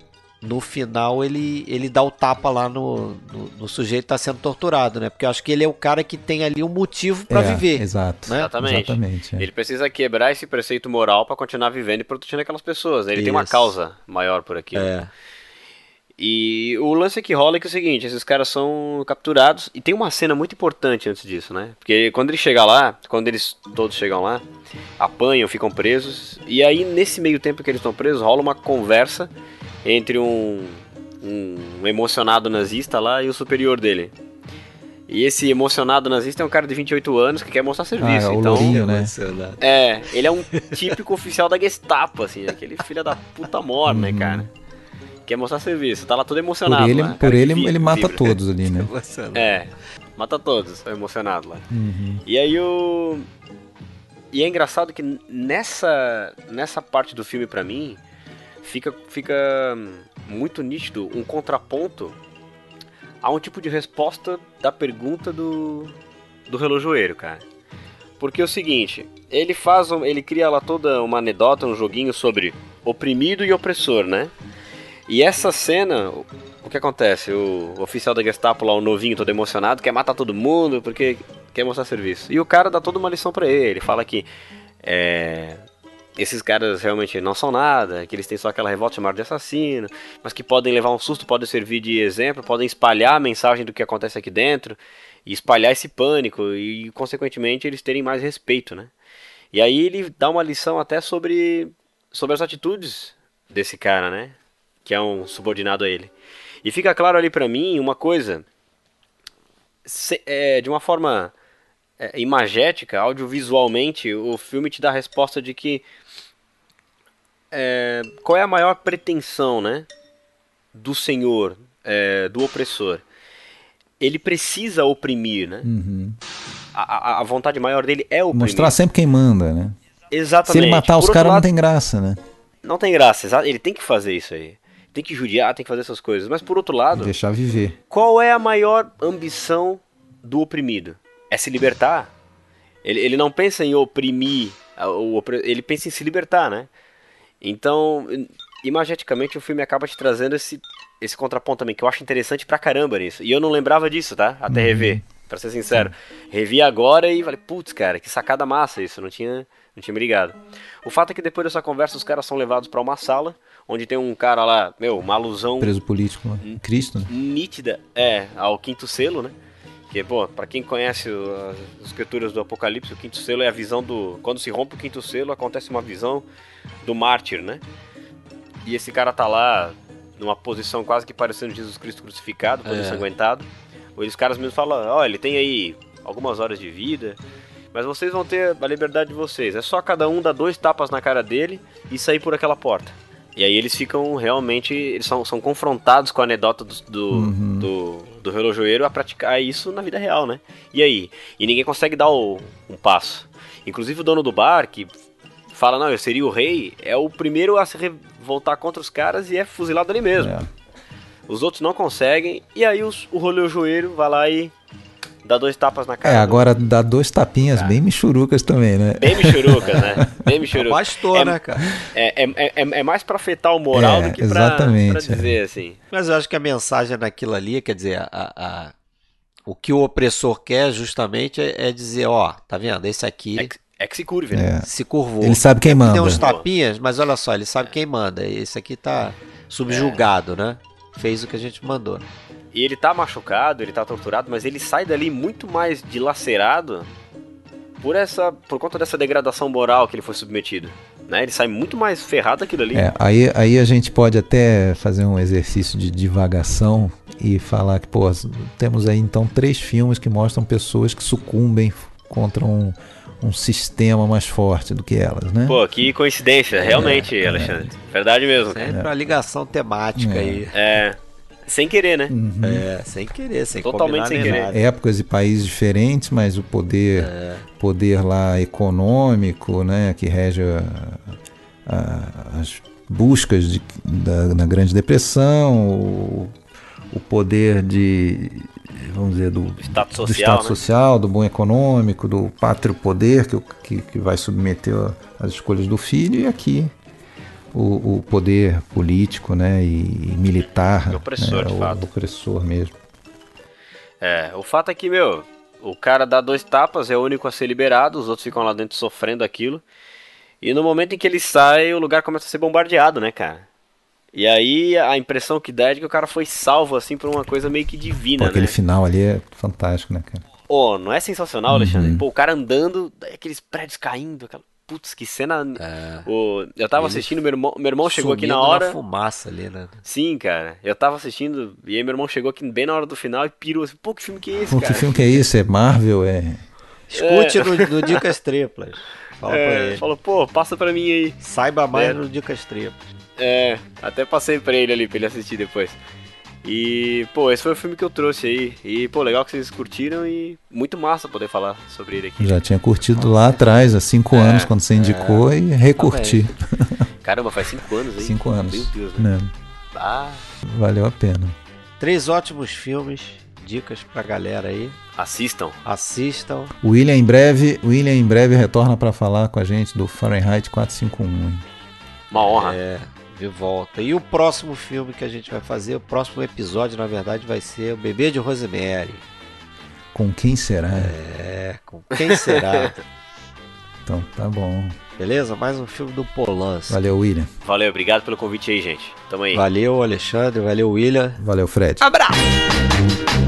no final ele, ele dá o tapa lá no, no, no sujeito que tá sendo torturado, né? Porque eu acho que ele é o cara que tem ali um motivo pra É, viver. Exato. né? Exatamente. Exatamente. é. Ele precisa quebrar esse preceito moral pra continuar vivendo e protegendo aquelas pessoas. Ele tem uma Isso. causa maior por aqui. É. E o lance que rola é que é o seguinte, esses caras são capturados e tem uma cena muito importante antes disso, né? Porque quando ele chega lá, quando eles todos chegam lá, apanham, ficam presos, e aí nesse meio tempo que eles estão presos, rola uma conversa entre um, um emocionado nazista lá e o superior dele. E esse emocionado nazista é um cara de 28 anos que quer mostrar serviço, Ah, é então... lourinho, né? É, ele é um típico oficial da Gestapo, assim, aquele filho da puta mor, né, cara? Quer mostrar serviço, tá lá todo emocionado. Por ele, lá, por ele, vibra, ele mata vibra. todos ali, né? É, mata todos, emocionado lá. Uhum. E aí o. E é engraçado que nessa, nessa parte do filme, pra mim, fica, fica muito nítido um contraponto a um tipo de resposta da pergunta do, do relojoeiro, cara. Porque é o seguinte, ele faz, ele cria lá toda uma anedota, um joguinho sobre oprimido e opressor, né? E essa cena, o que acontece? O oficial da Gestapo lá, o novinho todo emocionado, quer matar todo mundo porque quer mostrar serviço. E o cara dá toda uma lição para ele, ele fala que é, esses caras realmente não são nada, que eles têm só aquela revolta chamada de assassino, mas que podem levar um susto, podem servir de exemplo, podem espalhar a mensagem do que acontece aqui dentro e espalhar esse pânico e, consequentemente, eles terem mais respeito, né? E aí ele dá uma lição até sobre, sobre as atitudes desse cara, né? Que é um subordinado a ele. E fica claro ali para mim uma coisa, se, é, de uma forma é, imagética, audiovisualmente, o filme te dá a resposta de que é, qual é a maior pretensão, né, do senhor, é, do opressor? Ele precisa oprimir, né? Uhum. A, a, vontade maior dele é oprimir. Mostrar sempre quem manda, né? Exatamente. Se ele matar Por os caras, não tem graça, né? Não tem graça, ele tem que fazer isso aí. Tem que judiar, tem que fazer essas coisas. Mas por outro lado. Deixar viver. Qual é a maior ambição do oprimido? É se libertar. Ele, ele não pensa em oprimir, ele pensa em se libertar, né? Então, imageticamente, o filme acaba te trazendo esse, esse contraponto também, que eu acho interessante pra caramba nisso. E eu não lembrava disso, tá? Até uhum. rever, pra ser sincero. Revi agora e falei, putz, cara, que sacada massa isso, não tinha, não tinha me ligado. O fato é que depois dessa conversa, os caras são levados para uma sala, onde tem um cara lá, meu, uma alusão... Preso político, né? Cristo, né? Nítida, é, ao quinto selo, né? Que, pô, pra quem conhece as escrituras do Apocalipse, o quinto selo é a visão do. Quando se rompe o quinto selo, acontece uma visão do mártir, né? E esse cara tá lá numa posição quase que parecendo Jesus Cristo crucificado, todo é. ensanguentado. Os caras mesmo falam: ó, oh, ele tem aí algumas horas de vida, mas vocês vão ter a liberdade de vocês. É só cada um dar dois tapas na cara dele e sair por aquela porta. E aí eles ficam realmente. Eles são, são confrontados com a anedota do, do, uhum. do, do, relojoeiro a praticar isso na vida real, né? E aí? E ninguém consegue dar o, um passo. Inclusive o dono do bar, que fala, não, eu seria o rei, é o primeiro a se revoltar contra os caras e é fuzilado ali mesmo. É. Os outros não conseguem, e aí os, o relojoeiro vai lá e Dá dois tapas na cara. É, agora dá dois tapinhas cara. bem michurucas também, né? Bem michurucas, né? Bem michurucas. Bastou, é, né, cara? É, é, é, é, mais pra afetar o moral é, do que pra, exatamente, pra dizer, é. assim. Mas eu acho que a mensagem naquilo ali, quer dizer, a, a, o que o opressor quer justamente é, é dizer, ó, tá vendo? Esse aqui... É que, é que se curve, né? Se curvou. Ele sabe quem manda. Tem uns tapinhas, mas olha só, ele sabe quem manda. Esse aqui tá subjugado, né? Fez o que a gente mandou. E ele tá machucado, ele tá torturado, mas ele sai dali muito mais dilacerado por essa por conta dessa degradação moral que ele foi submetido. Né? Ele sai muito mais ferrado daquilo ali. É, aí, aí a gente pode até fazer um exercício de divagação e falar que, pô, temos aí então três filmes que mostram pessoas que sucumbem contra um, um sistema mais forte do que elas, né? Pô, que coincidência, realmente, é, Alexandre. É. Verdade mesmo. Sempre é. uma ligação temática é. aí. É. Sem querer, né? Uhum. É, sem querer, sem Totalmente sem querer. Nada. Épocas e países diferentes, mas o poder, é. poder lá econômico, né, que rege a, a, as buscas de, da, na Grande Depressão, o, o poder de vamos dizer, do status social, do, status né? social, do bom econômico, do pátrio poder que, que, que vai submeter as escolhas do filho, e aqui o, o poder político né, e, e militar. O opressor, né, de o, fato. Opressor mesmo. É, o fato é que, meu, o cara dá dois tapas, é o único a ser liberado, os outros ficam lá dentro sofrendo aquilo. E no momento em que ele sai, o lugar começa a ser bombardeado, né, cara? E aí a impressão que dá é de que o cara foi salvo, assim, por uma coisa meio que divina, Pô, aquele né? final ali é fantástico, né, cara? Pô, não é sensacional, Alexandre? Uhum. Pô, o cara andando, aqueles prédios caindo, aquela... Putz, que cena. É. O, eu tava Ele assistindo, meu irmão, meu irmão chegou aqui na hora. Na fumaça ali, né? Sim, cara. Eu tava assistindo e aí meu irmão chegou aqui bem na hora do final e pirou assim: pô, que filme que é esse, Pô, cara? Que filme que é isso? É Marvel? É. Escute é. no, no Dicas Triplas. Fala é, pra ele. Falou, pô, passa pra mim aí. Saiba mais é. no Dicas Triplas. É, até passei pra ele ali pra ele assistir depois. E, pô, esse foi o filme que eu trouxe aí. E, pô, legal que vocês curtiram e muito massa poder falar sobre ele aqui. Já tinha curtido Nossa. lá atrás, há cinco é, anos, quando você indicou, é, e recurti. Caramba, faz cinco anos, hein? Cinco anos. Meu Deus, né? Ah, Valeu a pena. Três ótimos filmes, dicas pra galera aí. assistam. Assistam. O William em breve, William em breve retorna para falar com a gente do Fahrenheit 451. hein? Uma honra. É, de volta. E o próximo filme que a gente vai fazer, o próximo episódio, na verdade, vai ser O Bebê de Rosemary. Com quem será? É, com quem será? Então tá bom. Beleza? Mais um filme do Polanski. Valeu, William. Valeu, obrigado pelo convite aí, gente. Tamo aí. Valeu, Alexandre. Valeu, William. Valeu, Fred. Abraço!